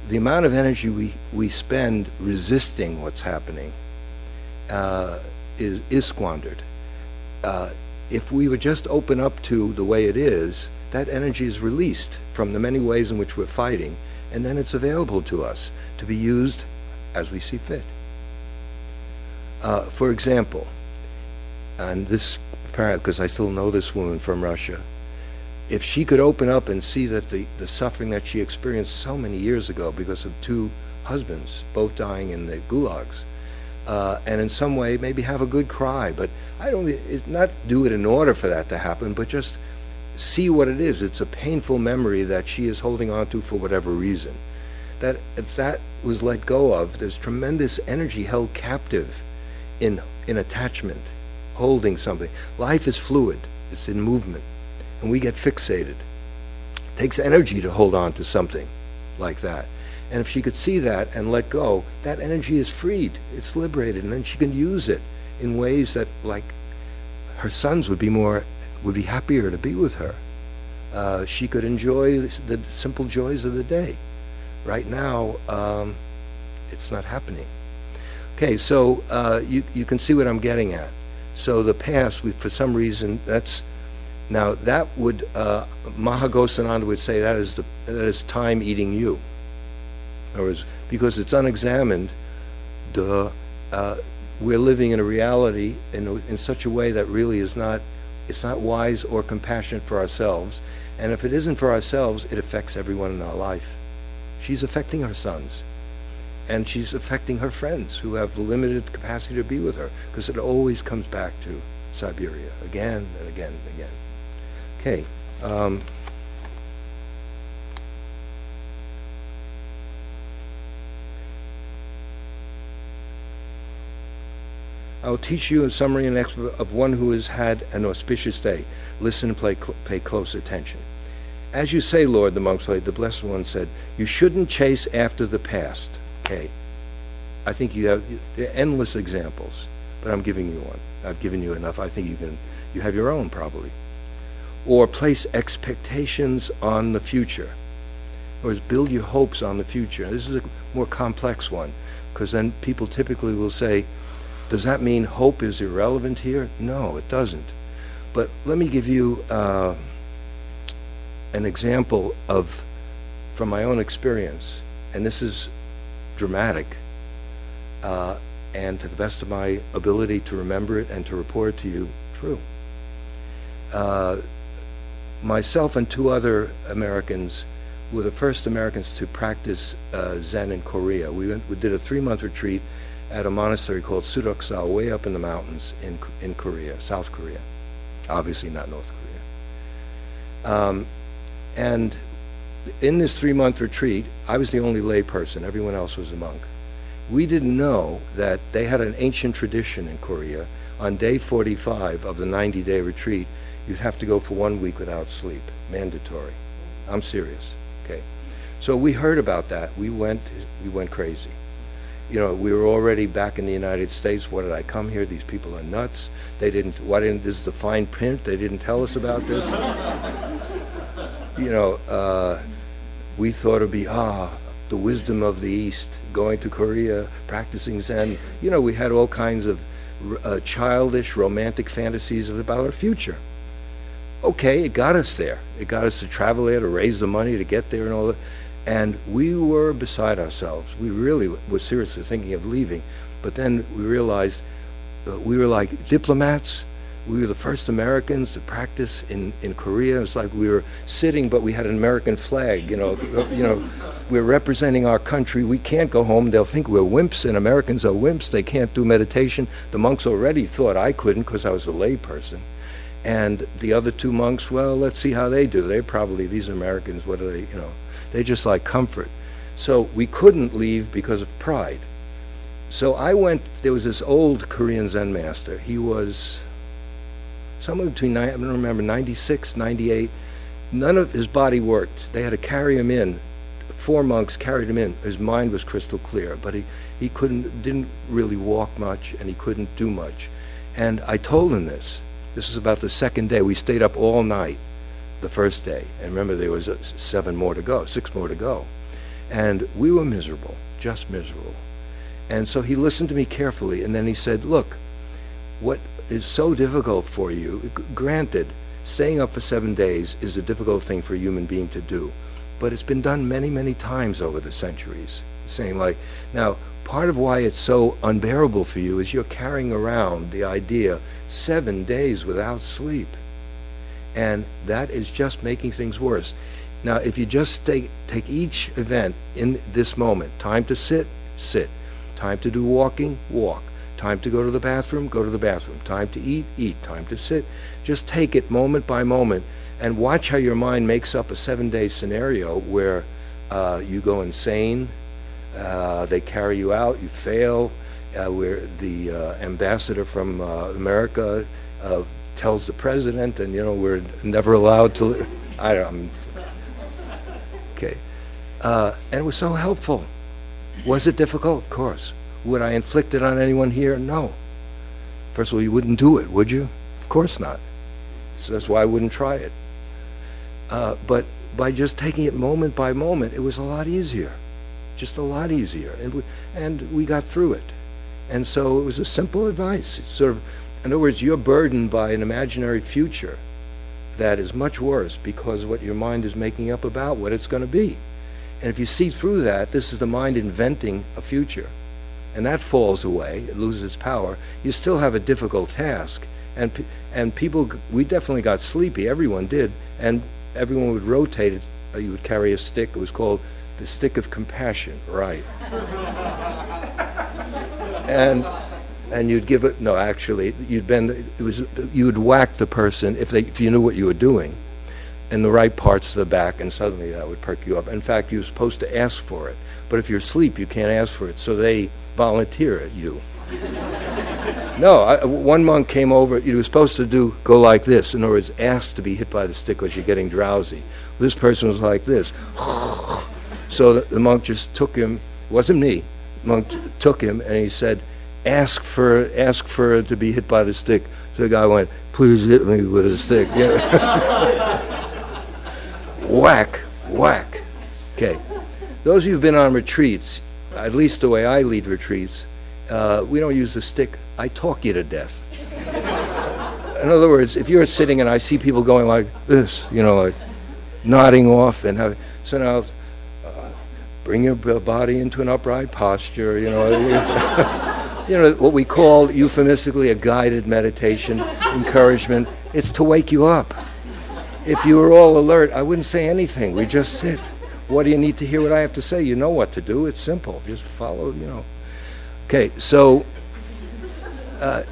the amount of energy we, we spend resisting what's happening uh, is, is squandered. Uh, if we would just open up to the way it is, that energy is released from the many ways in which we're fighting, and then it's available to us to be used as we see fit. Uh, for example, and this, because I still know this woman from Russia, if she could open up and see that the, the suffering that she experienced so many years ago because of two husbands, both dying in the gulags, uh, and in some way maybe have a good cry, but I don't, it's not do it in order for that to happen, but just see what it is. It's a painful memory that she is holding on to for whatever reason. That if that was let go of, there's tremendous energy held captive in, in attachment, holding something. Life is fluid, it's in movement and we get fixated. It takes energy to hold on to something like that. And if she could see that and let go, that energy is freed. It's liberated, and then she can use it in ways that, like, her sons would be more, would be happier to be with her. Uh, she could enjoy the simple joys of the day. Right now, um, it's not happening. Okay, so uh, you you can see what I'm getting at. So the past, we, for some reason, that's now that would, uh, Maha Ghosananda would say that is, the, that is time eating you. In words, because it's unexamined, duh, uh, we're living in a reality in, in such a way that really is not, it's not wise or compassionate for ourselves. And if it isn't for ourselves, it affects everyone in our life. She's affecting her sons. And she's affecting her friends who have limited capacity to be with her, because it always comes back to Siberia again and again and again. Okay. Um, I will teach you a summary and explanation of one who has had an auspicious day. Listen and cl pay close attention. As you say, Lord, the monks played, the Blessed One said, you shouldn't chase after the past. Okay. I think you have endless examples, but I'm giving you one. I've given you enough. I think you can, you have your own probably or place expectations on the future. Or build your hopes on the future. This is a more complex one because then people typically will say, does that mean hope is irrelevant here? No, it doesn't. But let me give you uh, an example of, from my own experience, and this is dramatic, uh, and to the best of my ability to remember it and to report it to you, true. Uh, myself and two other Americans were the first Americans to practice uh, Zen in Korea. We, went, we did a three-month retreat at a monastery called Sudoksal, way up in the mountains in, in Korea, South Korea. Obviously not North Korea. Um, and in this three-month retreat, I was the only lay person. Everyone else was a monk. We didn't know that they had an ancient tradition in Korea. On day 45 of the 90-day retreat, you'd have to go for one week without sleep, mandatory. I'm serious, okay? So we heard about that. We went, we went crazy. You know, we were already back in the United States. What did I come here? These people are nuts. They didn't, why didn't, this is the fine print. They didn't tell us about this. you know, uh, we thought it'd be, ah, the wisdom of the East, going to Korea, practicing Zen. You know, we had all kinds of uh, childish, romantic fantasies about our future okay, it got us there. It got us to travel there, to raise the money, to get there and all that. And we were beside ourselves. We really were seriously thinking of leaving. But then we realized uh, we were like diplomats. We were the first Americans to practice in, in Korea. It was like we were sitting, but we had an American flag. You know, you know, we're representing our country. We can't go home. They'll think we're wimps, and Americans are wimps. They can't do meditation. The monks already thought I couldn't because I was a layperson. And the other two monks, well, let's see how they do. They probably these Americans. What are they? You know, they just like comfort. So we couldn't leave because of pride. So I went, there was this old Korean Zen master. He was somewhere between, I don't remember, 96, 98. None of his body worked. They had to carry him in. Four monks carried him in. His mind was crystal clear, but he, he couldn't, didn't really walk much and he couldn't do much. And I told him this. This was about the second day. We stayed up all night the first day. And remember, there was seven more to go, six more to go. And we were miserable, just miserable. And so he listened to me carefully, and then he said, Look, what is so difficult for you, granted, staying up for seven days is a difficult thing for a human being to do, but it's been done many, many times over the centuries. Saying, like, now, part of why it's so unbearable for you is you're carrying around the idea seven days without sleep. And that is just making things worse. Now, if you just take, take each event in this moment, time to sit, sit. Time to do walking, walk. Time to go to the bathroom, go to the bathroom. Time to eat, eat. Time to sit. Just take it moment by moment and watch how your mind makes up a seven day scenario where uh, you go insane, uh, they carry you out, you fail, uh, where the uh, ambassador from uh, America uh, tells the president, and you know, we're never allowed to. I don't. okay. and it was so helpful. Was it difficult? Of course. Would I inflict it on anyone here? No. First of all, you wouldn't do it, would you? Of course not. So that's why I wouldn't try it. Uh, but by just taking it moment by moment, it was a lot easier. Just a lot easier. And we, and we got through it. And so it was a simple advice. It's sort of, in other words, you're burdened by an imaginary future that is much worse because what your mind is making up about what it's going to be. And if you see through that, this is the mind inventing a future. And that falls away, it loses its power. You still have a difficult task. And, and people, we definitely got sleepy, everyone did. And everyone would rotate it. Uh, you would carry a stick. It was called the stick of compassion, right. and and you'd give it no actually you'd bend it was you would whack the person if they if you knew what you were doing in the right parts of the back, and suddenly that would perk you up. In fact, you're supposed to ask for it. But if you're asleep, you can't ask for it, so they volunteer at you. no, I, one monk came over. He was supposed to do go like this. In other words, ask to be hit by the stick because you're getting drowsy. This person was like this. so the, the, monk just took him. Wasn't me. Monk t- took him and he said, "Ask for ask for to be hit by the stick." So the guy went, "Please hit me with a stick." whack, whack. Okay. Those of you who've been on retreats, at least the way I lead retreats, uh, we don't use the stick. I talk you to death. In other words, if you're sitting and I see people going like this, you know, like nodding off, and have, so now uh, bring your body into an upright posture, you know. you know, what we call euphemistically a guided meditation, encouragement. It's to wake you up if you were all alert, I wouldn't say anything. We just sit. What do you need to hear what I have to say? You know what to do. It's simple. Just follow, you know. Okay, so uh,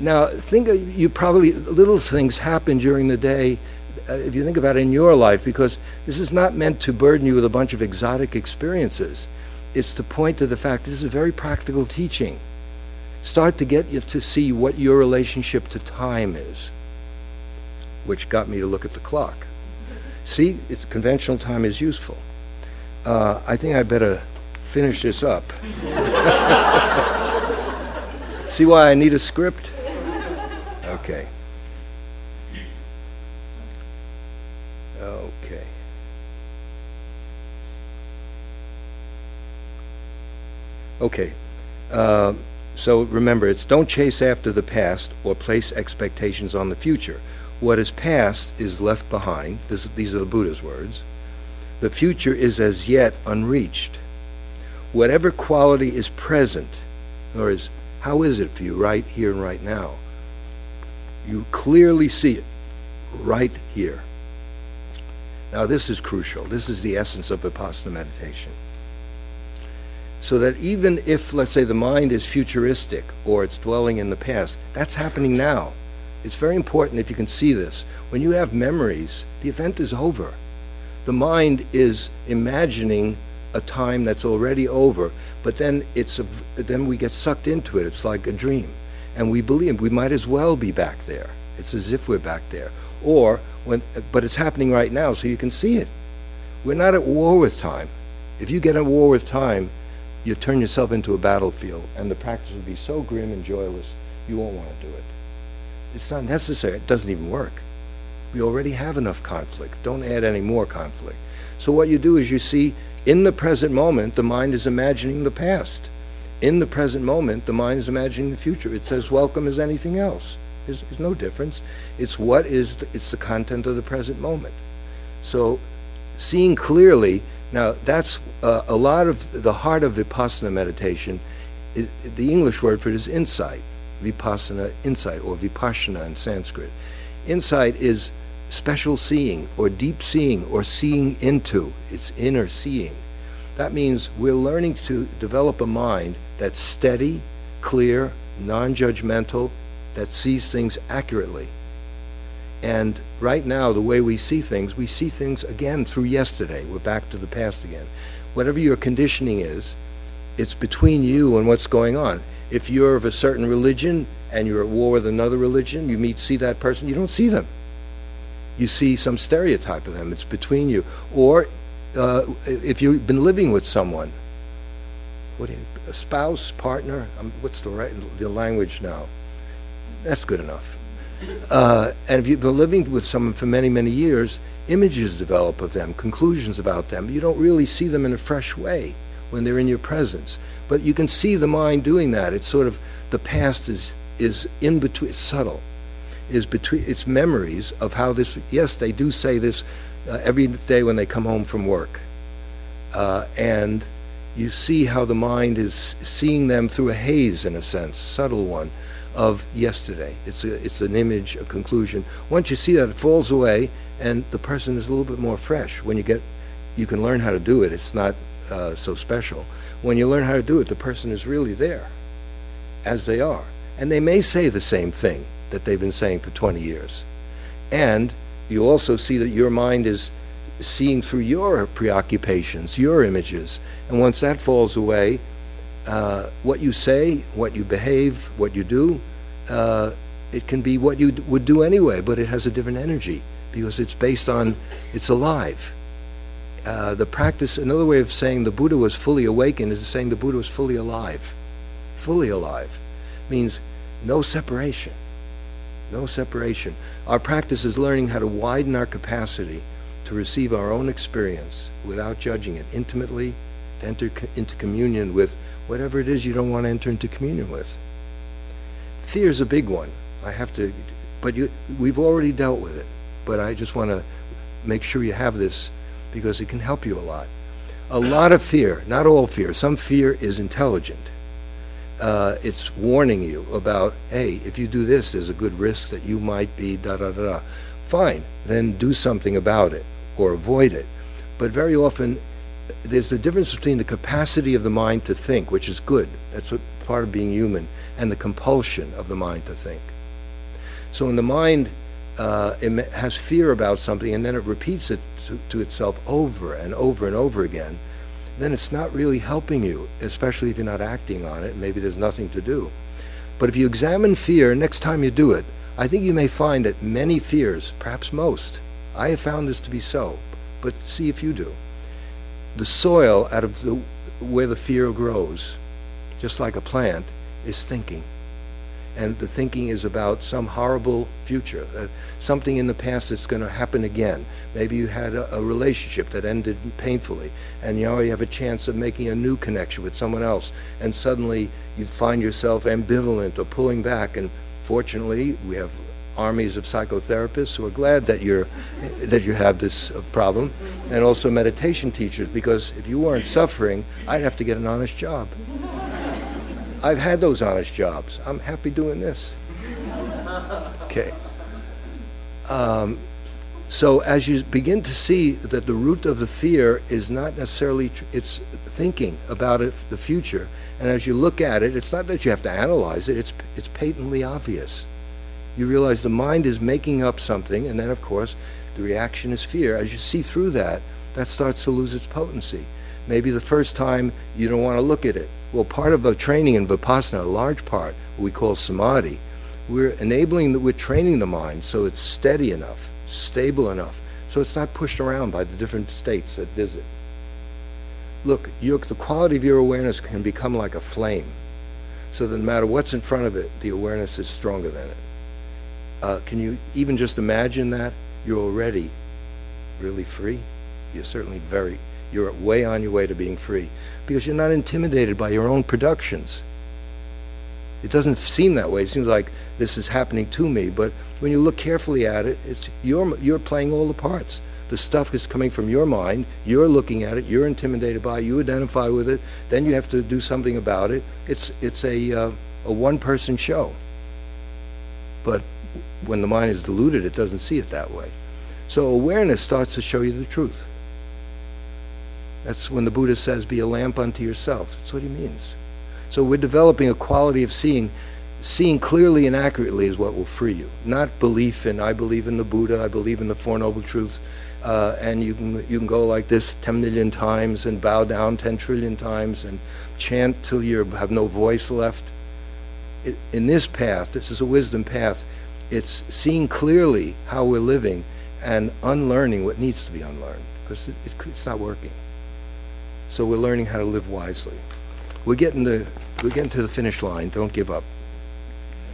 now think of, you probably, little things happen during the day. Uh, if you think about it in your life, because this is not meant to burden you with a bunch of exotic experiences. It's to point to the fact this is a very practical teaching. Start to get you to see what your relationship to time is which got me to look at the clock. See, conventional time is useful. Uh, I think I better finish this up. See why I need a script? Okay. Okay. Okay. Uh, so remember, it's don't chase after the past or place expectations on the future. What is past is left behind. This, these are the Buddha's words. The future is as yet unreached. Whatever quality is present, or is how is it for you right here and right now? You clearly see it right here. Now, this is crucial. This is the essence of Vipassana meditation. So that even if, let's say, the mind is futuristic or it's dwelling in the past, that's happening now. It's very important if you can see this. When you have memories, the event is over. The mind is imagining a time that's already over, but then it's a, then we get sucked into it. It's like a dream, and we believe we might as well be back there. It's as if we're back there, or when, but it's happening right now, so you can see it. We're not at war with time. If you get at war with time, you turn yourself into a battlefield, and the practice will be so grim and joyless, you won't want to do it. It's not necessary. It doesn't even work. We already have enough conflict. Don't add any more conflict. So what you do is you see in the present moment, the mind is imagining the past. In the present moment, the mind is imagining the future. It's as welcome as anything else. There's, there's no difference. It's what is the, it's the content of the present moment. So, seeing clearly. Now, that's uh, a lot of the heart of vipassana meditation. It, the English word for it is insight. Vipassana, insight, or vipashyana in Sanskrit. Insight is special seeing or deep seeing or seeing into. It's inner seeing. That means we're learning to develop a mind that's steady, clear, non judgmental, that sees things accurately. And right now, the way we see things, we see things again through yesterday. We're back to the past again. Whatever your conditioning is, it's between you and what's going on. If you're of a certain religion and you're at war with another religion, you meet, see that person, you don't see them you see some stereotype of them. It's between you. Or uh, if you've been living with someone, what you, a spouse, partner, um, what's the right the language now? That's good enough. Uh, and if you've been living with someone for many, many years, images develop of them, conclusions about them. You don't really see them in a fresh way when they're in your presence. But you can see the mind doing that. It's sort of the past is is in between. It's subtle is between it's memories of how this. Yes, they do say this uh, every day when they come home from work, uh, and you see how the mind is seeing them through a haze, in a sense, subtle one, of yesterday. It's a, it's an image, a conclusion. Once you see that, it falls away, and the person is a little bit more fresh. When you get, you can learn how to do it. It's not uh, so special. When you learn how to do it, the person is really there, as they are, and they may say the same thing that they've been saying for 20 years. And you also see that your mind is seeing through your preoccupations, your images. And once that falls away, uh, what you say, what you behave, what you do, uh, it can be what you would do anyway, but it has a different energy because it's based on, it's alive. Uh, the practice, another way of saying the Buddha was fully awakened is saying the Buddha was fully alive. Fully alive means no separation no separation. Our practice is learning how to widen our capacity to receive our own experience without judging it intimately, to enter co- into communion with whatever it is you don't want to enter into communion with. Fear is a big one. I have to, but you, we've already dealt with it. But I just want to make sure you have this because it can help you a lot. A lot of fear, not all fear, some fear is intelligent uh, it's warning you about, hey, if you do this, there's a good risk that you might be da da da. da. Fine, then do something about it or avoid it. But very often, there's a difference between the capacity of the mind to think, which is good. That's what part of being human, and the compulsion of the mind to think. So when the mind uh, has fear about something and then it repeats it to, to itself over and over and over again, then it's not really helping you, especially if you're not acting on it. Maybe there's nothing to do. But if you examine fear next time you do it, I think you may find that many fears, perhaps most, I have found this to be so, but see if you do. The soil out of the, where the fear grows, just like a plant, is thinking and the thinking is about some horrible future, uh, something in the past that's going to happen again. Maybe you had a, a, relationship that ended painfully, and you have a chance of making a new connection with someone else, and suddenly you find yourself ambivalent or pulling back. And fortunately, we have armies of psychotherapists who are glad that you're that you have this uh, problem, and also meditation teachers because if you weren't suffering, I'd have to get an honest job. I've had those honest jobs. I'm happy doing this. Okay. Um, so as you begin to see that the root of the fear is not necessarily it's thinking about it, the future, and as you look at it, it's not that you have to analyze it. It's it's patently obvious. You realize the mind is making up something, and then of course the reaction is fear. As you see through that, that starts to lose its potency. Maybe the first time you don't want to look at it. Well, part of a training in vipassana, a large part, we call samadhi, we're enabling, the, we're training the mind so it's steady enough stable enough so it's not pushed around by the different states that visit. Look, your, the quality of your awareness can become like a flame, so that no matter what's in front of it, the awareness is stronger than it. Uh, can you even just imagine that? You're already really free. You're certainly very, you're way on your way to being free because you're not intimidated by your own productions. It doesn't seem that way. It seems like this is happening to me, but when you look carefully at it, it's you're you're playing all the parts. The stuff is coming from your mind. You're looking at it. You're intimidated by it. You identify with it. Then you have to do something about it. It's it's a uh, a one-person show. But when the mind is deluded, it doesn't see it that way. So awareness starts to show you the truth. That's when the Buddha says, "Be a lamp unto yourself." That's what he means. So we're developing a quality of seeing. Seeing clearly and accurately is what will free you, not belief in I believe in the Buddha, I believe in the Four Noble Truths, uh, and you can you can go like this 10 million times and bow down 10 trillion times and chant till you have no voice left. It, in this path, this is a wisdom path. It's seeing clearly how we're living and unlearning what needs to be unlearned because it, it, it's not working. So we're learning how to live wisely. We're getting to we're getting to the finish line. Don't give up.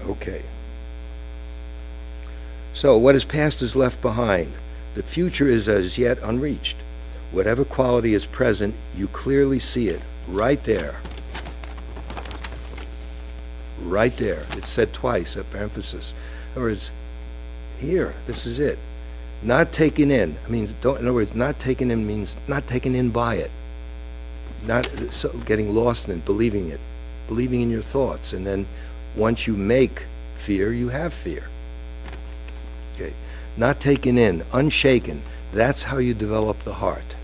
Okay. So what is past is left behind. The future is as yet unreached. Whatever quality is present, you clearly see it right there. Right there. It's said twice for emphasis. In other words, here, this is it. Not taken in. I mean, in other words, not taken in means not taken in by it. Not so getting lost in it, believing it, believing in your thoughts, and then once you make fear, you have fear. Okay, not taken in, unshaken. That's how you develop the heart.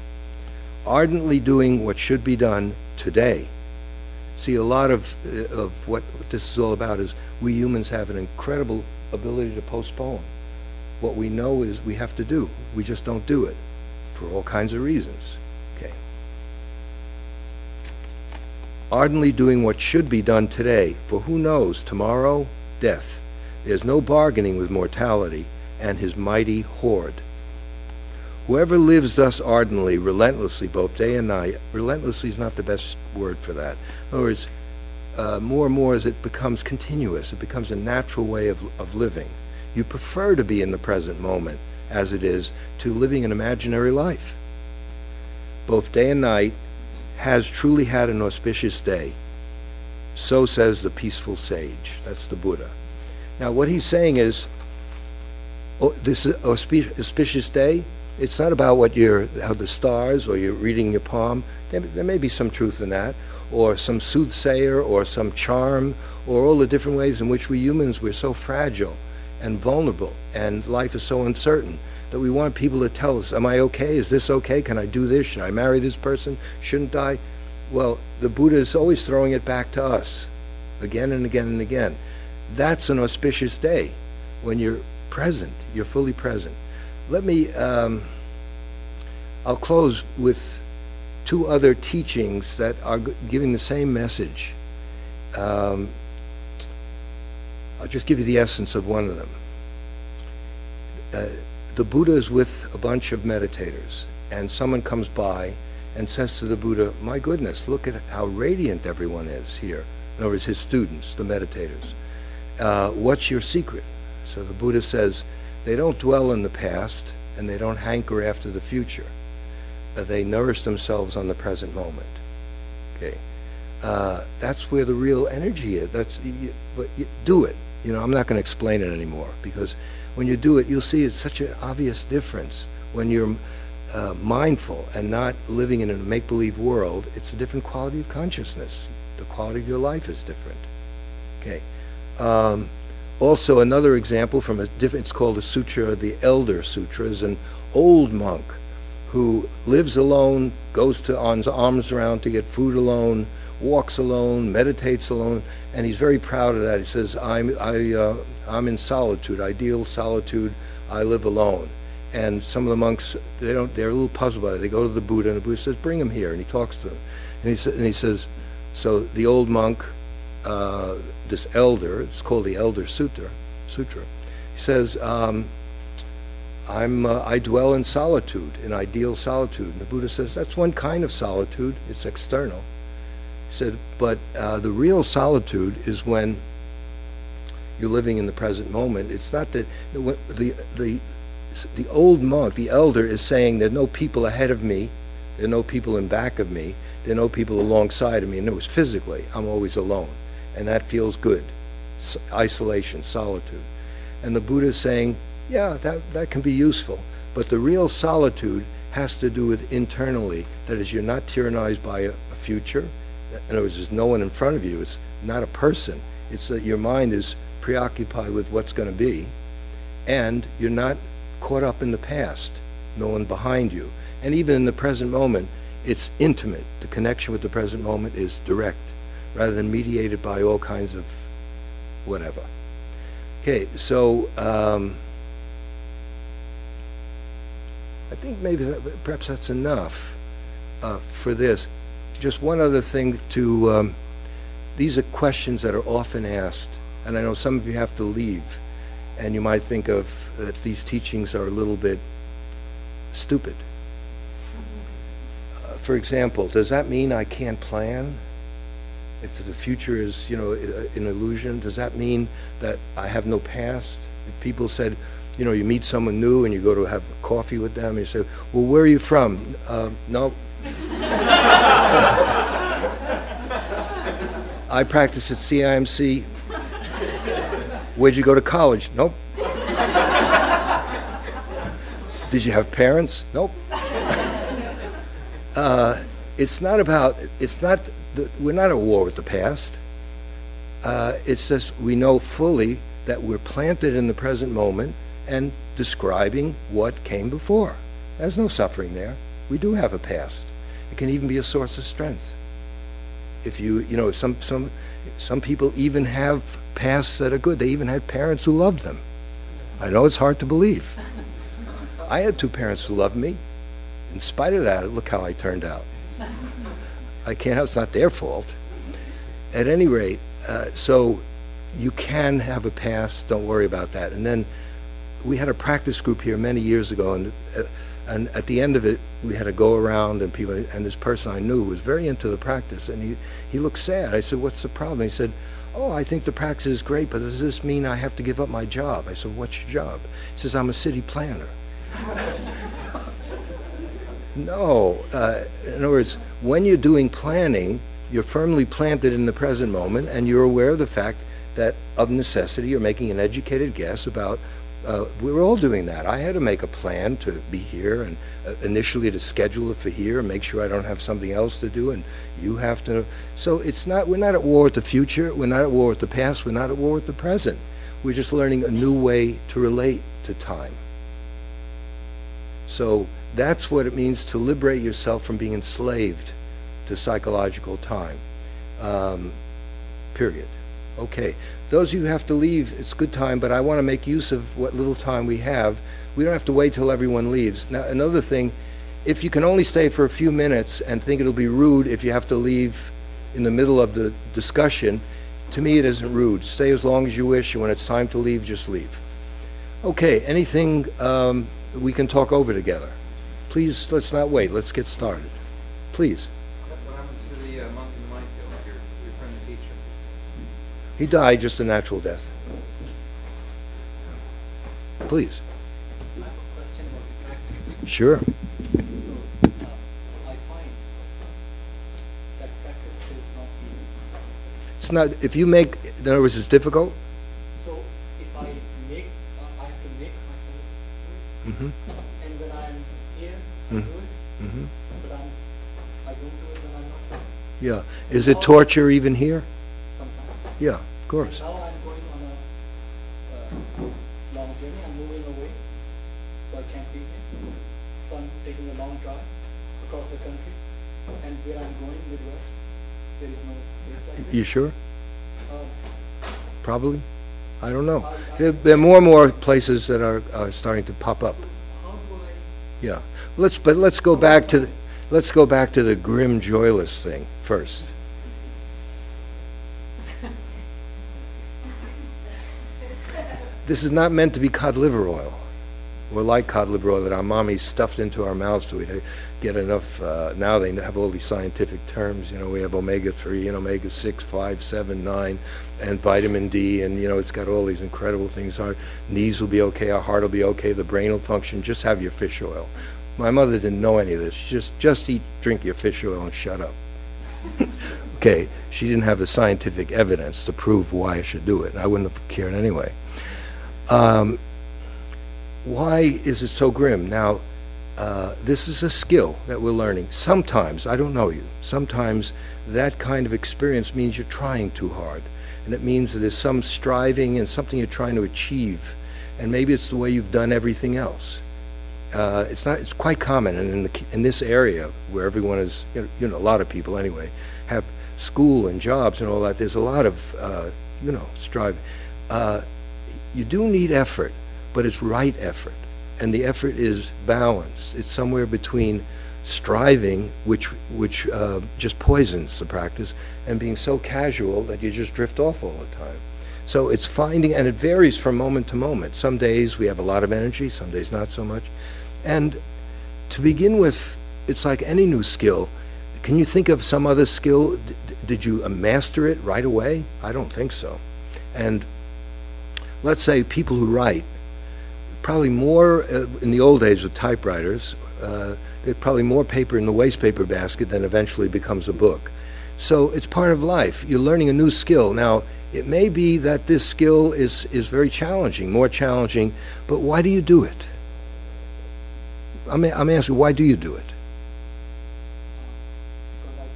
Ardently doing what should be done today. See, a lot of uh, of what this is all about is we humans have an incredible ability to postpone. What we know is we have to do. We just don't do it for all kinds of reasons. Okay. Ardently doing what should be done today, for who knows, tomorrow, death. There's no bargaining with mortality and his mighty horde. Whoever lives thus ardently, relentlessly, both day and night, relentlessly is not the best word for that. In other words, uh, more and more as it becomes continuous, it becomes a natural way of, of living. You prefer to be in the present moment as it is to living an imaginary life. Both day and night has truly had an auspicious day. So says the peaceful sage. That's the Buddha. Now, what he's saying is, oh, this auspicious day, it's not about what you're, how the stars or you're reading your palm. There, there may be some truth in that, or some soothsayer, or some charm, or all the different ways in which we humans, we're so fragile and vulnerable, and life is so uncertain that we want people to tell us, Am I okay? Is this okay? Can I do this? Should I marry this person? Shouldn't I? Well, the Buddha is always throwing it back to us again and again and again. That's an auspicious day when you're present, you're fully present. Let me, um, I'll close with two other teachings that are giving the same message. Um, I'll just give you the essence of one of them. Uh, the Buddha is with a bunch of meditators, and someone comes by and says to the Buddha, My goodness, look at how radiant everyone is here. In other words, his students, the meditators. Uh, what's your secret? So the Buddha says, They don't dwell in the past and they don't hanker after the future. Uh, they nourish themselves on the present moment. Okay. Uh, that's where the real energy is. That's you, but you, do it. You know, I'm not going to explain it anymore because when you do it, you'll see it's such an obvious difference. When you're uh, mindful and not living in a make-believe world, it's a different quality of consciousness. The quality of your life is different. Okay. Um, also, another example from a different, it's called the Sutra, the Elder Sutra, is an old monk who lives alone, goes to his alms around to get food alone, walks alone, meditates alone, and he's very proud of that. He says, I'm, I, uh, I'm in solitude, ideal solitude, I live alone. And some of the monks, they don't, they're a little puzzled by it. They go to the Buddha, and the Buddha says, bring him here, and he talks to them. And he, sa- and he says, so the old monk, uh, this elder, it's called the Elder Sutra, Sutra, he says, um, I'm, uh, I dwell in solitude, in ideal solitude. And the Buddha says, that's one kind of solitude, it's external. He said, but uh, the real solitude is when you're living in the present moment. It's not that the, the, the, the old monk, the elder, is saying there are no people ahead of me, there are no people in back of me, there are no people alongside of me. And it was physically, I'm always alone. And that feels good. Isolation, solitude. And the Buddha is saying, yeah, that, that can be useful. But the real solitude has to do with internally. That is, you're not tyrannized by a, a future. In other words, there's no one in front of you. It's not a person. It's that your mind is preoccupied with what's going to be. And you're not caught up in the past. No one behind you. And even in the present moment, it's intimate. The connection with the present moment is direct, rather than mediated by all kinds of whatever. Okay, so um, I think maybe that, perhaps that's enough uh, for this. Just one other thing to, um, these are questions that are often asked, and I know some of you have to leave, and you might think of that these teachings are a little bit stupid. Uh, for example, does that mean I can't plan? If the future is, you know, an illusion, does that mean that I have no past? If people said, you know, you meet someone new and you go to have coffee with them, and you say, well, where are you from? Uh, no. I practice at CIMC. Where'd you go to college? Nope. Did you have parents? Nope. uh, it's not about, it's not, we're not at war with the past. Uh, it's just we know fully that we're planted in the present moment and describing what came before. There's no suffering there. We do have a past. It can even be a source of strength. If you, you know, some, some, some people even have pasts that are good. They even had parents who loved them. I know it's hard to believe. I had two parents who loved me. In spite of that, look how I turned out. I can't, help. it's not their fault. At any rate, uh, so you can have a past, don't worry about that. And then we had a practice group here many years ago, and, uh, and at the end of it, we had to go around, and people, and this person I knew was very into the practice, and he, he looked sad. I said, what's the problem? He said, oh, I think the practice is great, but does this mean I have to give up my job? I said, what's your job? He says, I'm a city planner. No. Uh, in other words, when you're doing planning, you're firmly planted in the present moment, and you're aware of the fact that, of necessity, you're making an educated guess about. Uh, we were all doing that. I had to make a plan to be here, and uh, initially to schedule it for here, and make sure I don't have something else to do, and you have to. So it's not. We're not at war with the future. We're not at war with the past. We're not at war with the present. We're just learning a new way to relate to time. So that's what it means to liberate yourself from being enslaved to psychological time. Um, period. Okay. Those of you who have to leave, it's good time, but I want to make use of what little time we have. We don't have to wait till everyone leaves. Now, another thing, if you can only stay for a few minutes and think it'll be rude if you have to leave in the middle of the discussion, to me it isn't rude. Stay as long as you wish, and when it's time to leave, just leave. Okay, anything um, we can talk over together? please, let's not wait. Let's get started. Please. What happened to the uh, monk in the minefield, your, your friend and teacher? He died just a natural death. Please. Sure. It's not, if you make, in other words, it's difficult? So if I make, uh, I have to make myself. Mm -hmm. Yeah. Is it torture even here? sometimes. Yeah, of course. Now I'm going on a, uh, long journey, I'm moving away, so I can't be here. So I'm taking a long drive across the country, and where I'm going, Midwest, there is no place like this. You sure? Um, Probably? I don't know. I- I- There, there are more and more places that are, are starting to pop up. So how do I? Yeah. Let's, but let's go back to, the- let's go back to the grim, joyless thing first. This is not meant to be cod liver oil. Or like cod liver oil that our mommies stuffed into our mouths so we'd get enough, uh, now they have all these scientific terms, you know, we have omega-3 and omega-6, 5, 7, 9, and vitamin D, and, you know, it's got all these incredible things. Our knees will be okay, our heart will be okay, the brain will function, just have your fish oil. My mother didn't know any of this, just, just eat, drink your fish oil and shut up. Okay, she didn't have the scientific evidence to prove why I should do it, and I wouldn't have cared anyway. Um, why is it so grim? Now, uh, this is a skill that we're learning. Sometimes, I don't know you, sometimes that kind of experience means you're trying too hard. And it means that there's some striving and something you're trying to achieve. And maybe it's the way you've done everything else. Uh, it's not, it's quite common, and in, the, in this area where everyone is, you know, you know, a lot of people anyway, have school and jobs and all that, there's a lot of, uh, you know, striving. Uh, you do need effort, but it's right effort. And the effort is balanced. It's somewhere between striving, which, which uh, just poisons the practice, and being so casual that you just drift off all the time. So it's finding, and it varies from moment to moment. Some days we have a lot of energy, some days not so much. And to begin with, it's like any new skill. Can you think of some other skill? D- Did you master it right away? I don't think so. And let's say people who write, probably more, uh, in the old days with typewriters, uh, there's probably more paper in the waste paper basket than eventually becomes a book. So it's part of life. You're learning a new skill. Now, it may be that this skill is, is very challenging, more challenging, but why do you do it? I'm, I'm asking, why do you do it? because I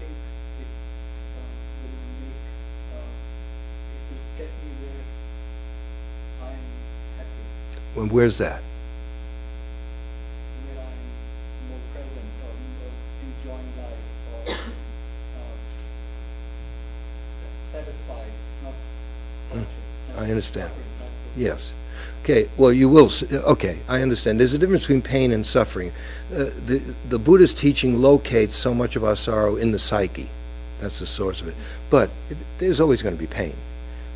think it um, will make, it will get me where I'm happy, And where's that? I'm more present or more enjoying life or uh, sa- satisfied, not tortured. Hmm. I understand. Yes. Okay, well, you will, s- okay, I understand. There's a difference between pain and suffering. Uh, The the Buddhist teaching locates so much of our sorrow in the psyche. That's the source of it. But it- there's always going to be pain.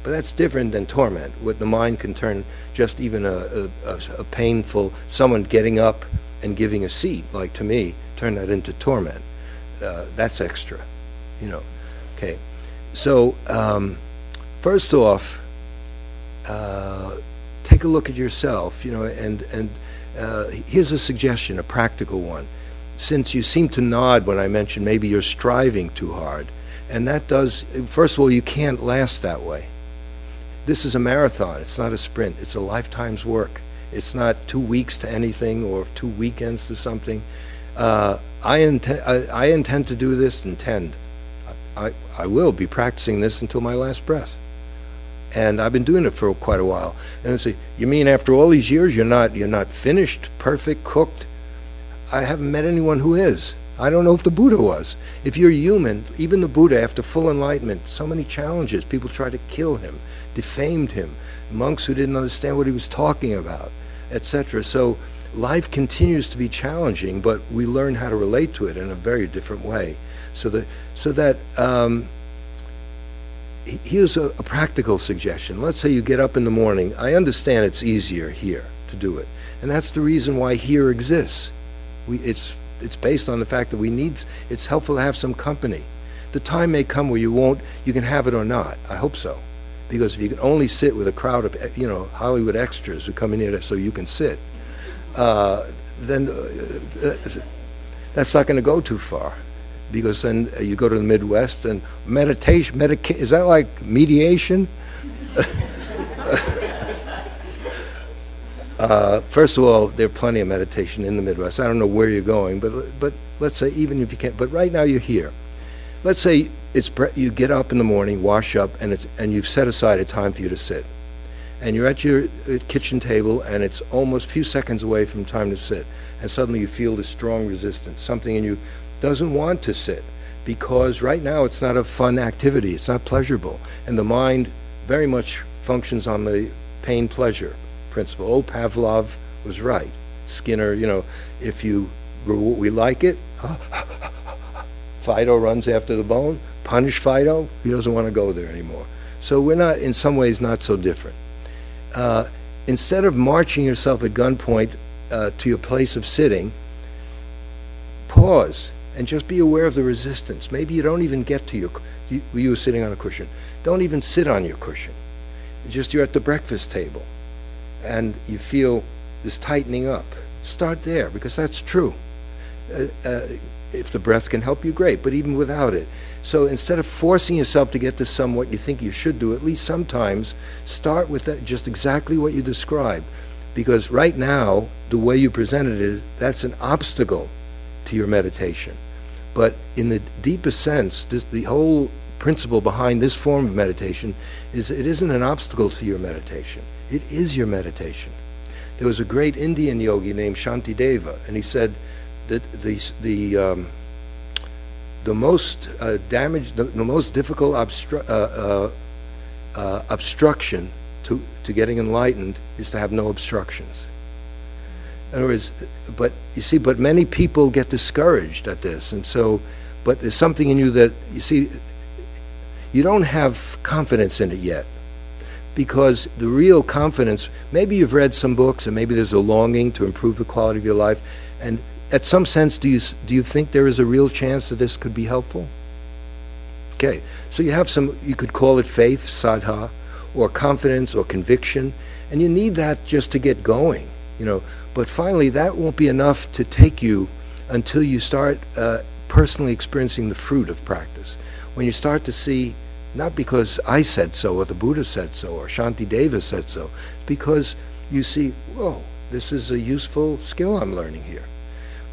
But that's different than torment, what the mind can turn just even a, a- a- a painful, someone getting up and giving a seat, like to me, turn that into torment. Uh, That's extra, you know. Okay, so um, first off, uh, take a look at yourself, you know, and, and uh, here's a suggestion, a practical one. Since you seem to nod when I mentioned maybe you're striving too hard, and that does, first of all, you can't last that way. This is a marathon, it's not a sprint, it's a lifetime's work. It's not two weeks to anything or two weekends to something. Uh, I, intend, I, I intend to do this, intend. I, I will be practicing this until my last breath and I've been doing it for quite a while. And I say, you mean after all these years, you're not you're not finished, perfect, cooked? I haven't met anyone who is. I don't know if the Buddha was. If you're human, even the Buddha, after full enlightenment, so many challenges. People tried to kill him, defamed him, monks who didn't understand what he was talking about, etc. So life continues to be challenging, but we learn how to relate to it in a very different way. So that so that. Um, here's a, a practical suggestion. Let's say you get up in the morning. I understand it's easier here to do it, and that's the reason why here exists. We, it's it's based on the fact that we need. It's helpful to have some company. The time may come where you won't. You can have it or not. I hope so, because if you can only sit with a crowd of you know Hollywood extras who come in here so you can sit, uh, then uh, uh, that's not going to go too far because then uh, you go to the Midwest and meditation, medica- is that like mediation? Uh, First of all, there are plenty of meditation in the Midwest. I don't know where you're going, but, but let's say, even if you can't, but right now you're here. Let's say it's, you get up in the morning, wash up, and it's, and you've set aside a time for you to sit. And you're at your uh, kitchen table, and it's almost a few seconds away from time to sit. And suddenly you feel this strong resistance. Something in you doesn't want to sit because right now it's not a fun activity. It's not pleasurable. And the mind very much functions on the pain pleasure principle. Old Pavlov was right. Skinner, you know, if you we like it, Fido runs after the bone. Punish Fido, he doesn't want to go there anymore. So we're not, in some ways, not so different. Uh, instead of marching yourself at gunpoint uh, to your place of sitting, pause and just be aware of the resistance. Maybe you don't even get to your, you, you were sitting on a cushion. Don't even sit on your cushion. It's just you're at the breakfast table and you feel this tightening up. Start there because that's true. Uh, uh, if the breath can help you, great, but even without it. So instead of forcing yourself to get to some what you think you should do, at least sometimes start with that, just exactly what you describe. Because right now, the way you presented it is that's an obstacle to your meditation. But in the deepest sense, this, the whole principle behind this form of meditation is it isn't an obstacle to your meditation. It is your meditation. There was a great Indian yogi named Shantideva, and he said that the, the, um, the most uh, damage, the, the most difficult obstru- uh, uh, uh, obstruction to, to getting enlightened is to have no obstructions. In other words, but you see, but many people get discouraged at this, and so, but there's something in you that you see, you don't have confidence in it yet, because the real confidence. Maybe you've read some books, and maybe there's a longing to improve the quality of your life, and at some sense, do you do you think there is a real chance that this could be helpful? Okay, so you have some. You could call it faith, saddha, or confidence, or conviction, and you need that just to get going. You know, but finally, that won't be enough to take you until you start uh, personally experiencing the fruit of practice. When you start to see, not because I said so, or the Buddha said so, or Shantideva said so, because you see, whoa, this is a useful skill I'm learning here.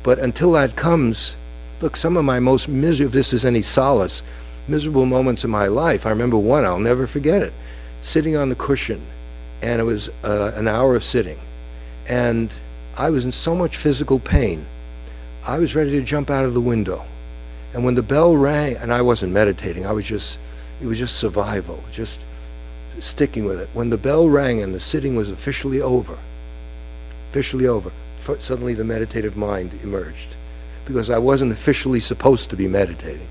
But until that comes, look, some of my most miserable, if this is any solace, miserable moments in my life, I remember one, I'll never forget it, sitting on the cushion, and it was uh, an hour of sitting. And I was in so much physical pain, I was ready to jump out of the window. And when the bell rang, and I wasn't meditating, I was just, it was just survival, just sticking with it. When the bell rang and the sitting was officially over, officially over, suddenly the meditative mind emerged. Because I wasn't officially supposed to be meditating.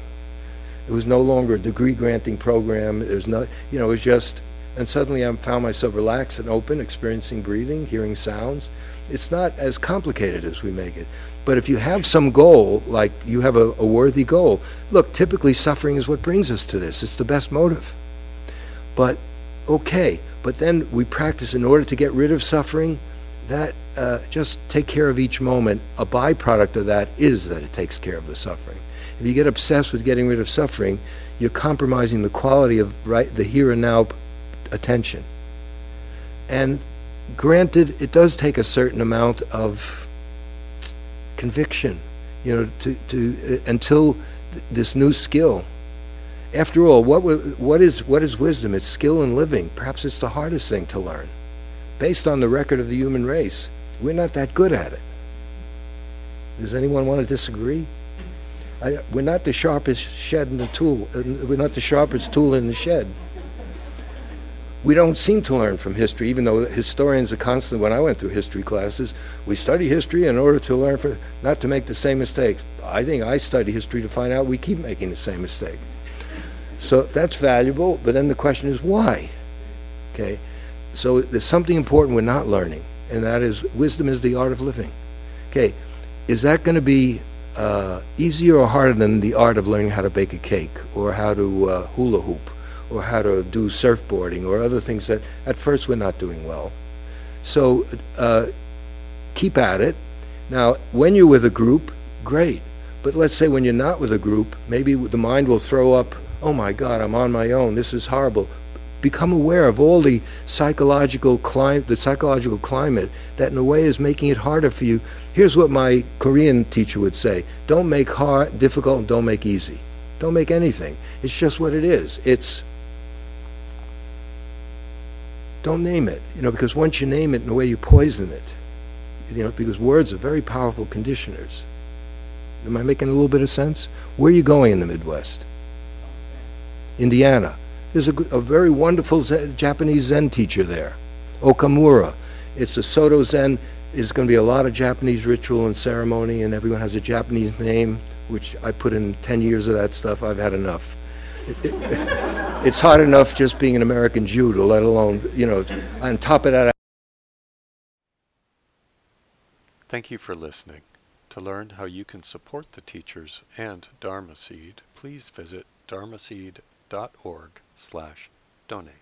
It was no longer a degree granting program. It was not, you know, it was just, and suddenly I found myself relaxed and open, experiencing breathing, hearing sounds. It's not as complicated as we make it. But if you have some goal, like you have a, a worthy goal, look, typically suffering is what brings us to this. It's the best motive. But, okay, but then we practice in order to get rid of suffering, that uh, just take care of each moment. A byproduct of that is that it takes care of the suffering. If you get obsessed with getting rid of suffering, you're compromising the quality of right the here and now attention. And granted, it does take a certain amount of conviction, you know, to, to uh, until th- this new skill. After all, what what is what is wisdom? It's skill in living. Perhaps it's the hardest thing to learn. Based on the record of the human race, we're not that good at it. Does anyone want to disagree? I, we're not the sharpest shed in the tool. Uh, we're not the sharpest tool in the shed we don't seem to learn from history, even though historians are constantly, when I went through history classes, we study history in order to learn, for, not to make the same mistakes. I think I study history to find out we keep making the same mistake. So that's valuable, but then the question is why? Okay, so there's something important we're not learning, and that is wisdom is the art of living. Okay, is that going to be uh, easier or harder than the art of learning how to bake a cake or how to uh, hula hoop? Or how to do surfboarding or other things that at first we're not doing well. So uh, keep at it. Now, when you're with a group, great. But let's say when you're not with a group, maybe the mind will throw up, oh my God, I'm on my own, this is horrible. become aware of all the psychological clim, the psychological climate that in a way is making it harder for you. Here's what my Korean teacher would say, don't make hard, difficult, and don't make easy. Don't make anything. It's just what it is. It's, don't name it, you know, because once you name it in a way, you poison it. You know, because words are very powerful conditioners. Am I making a little bit of sense? Where are you going in the Midwest? Indiana. There's a, a very wonderful Zen, Japanese Zen teacher there, Okumura. It's a Soto Zen. There's going to be a lot of Japanese ritual and ceremony, and everyone has a Japanese name, which I put in 10 years of that stuff. I've had enough. It- it- it's hard enough just being an American Jew, to let alone, you know, on top of that, Thank you for listening. To learn how you can support the teachers and Dharma Seed, please visit dharmaseed.org slash donate.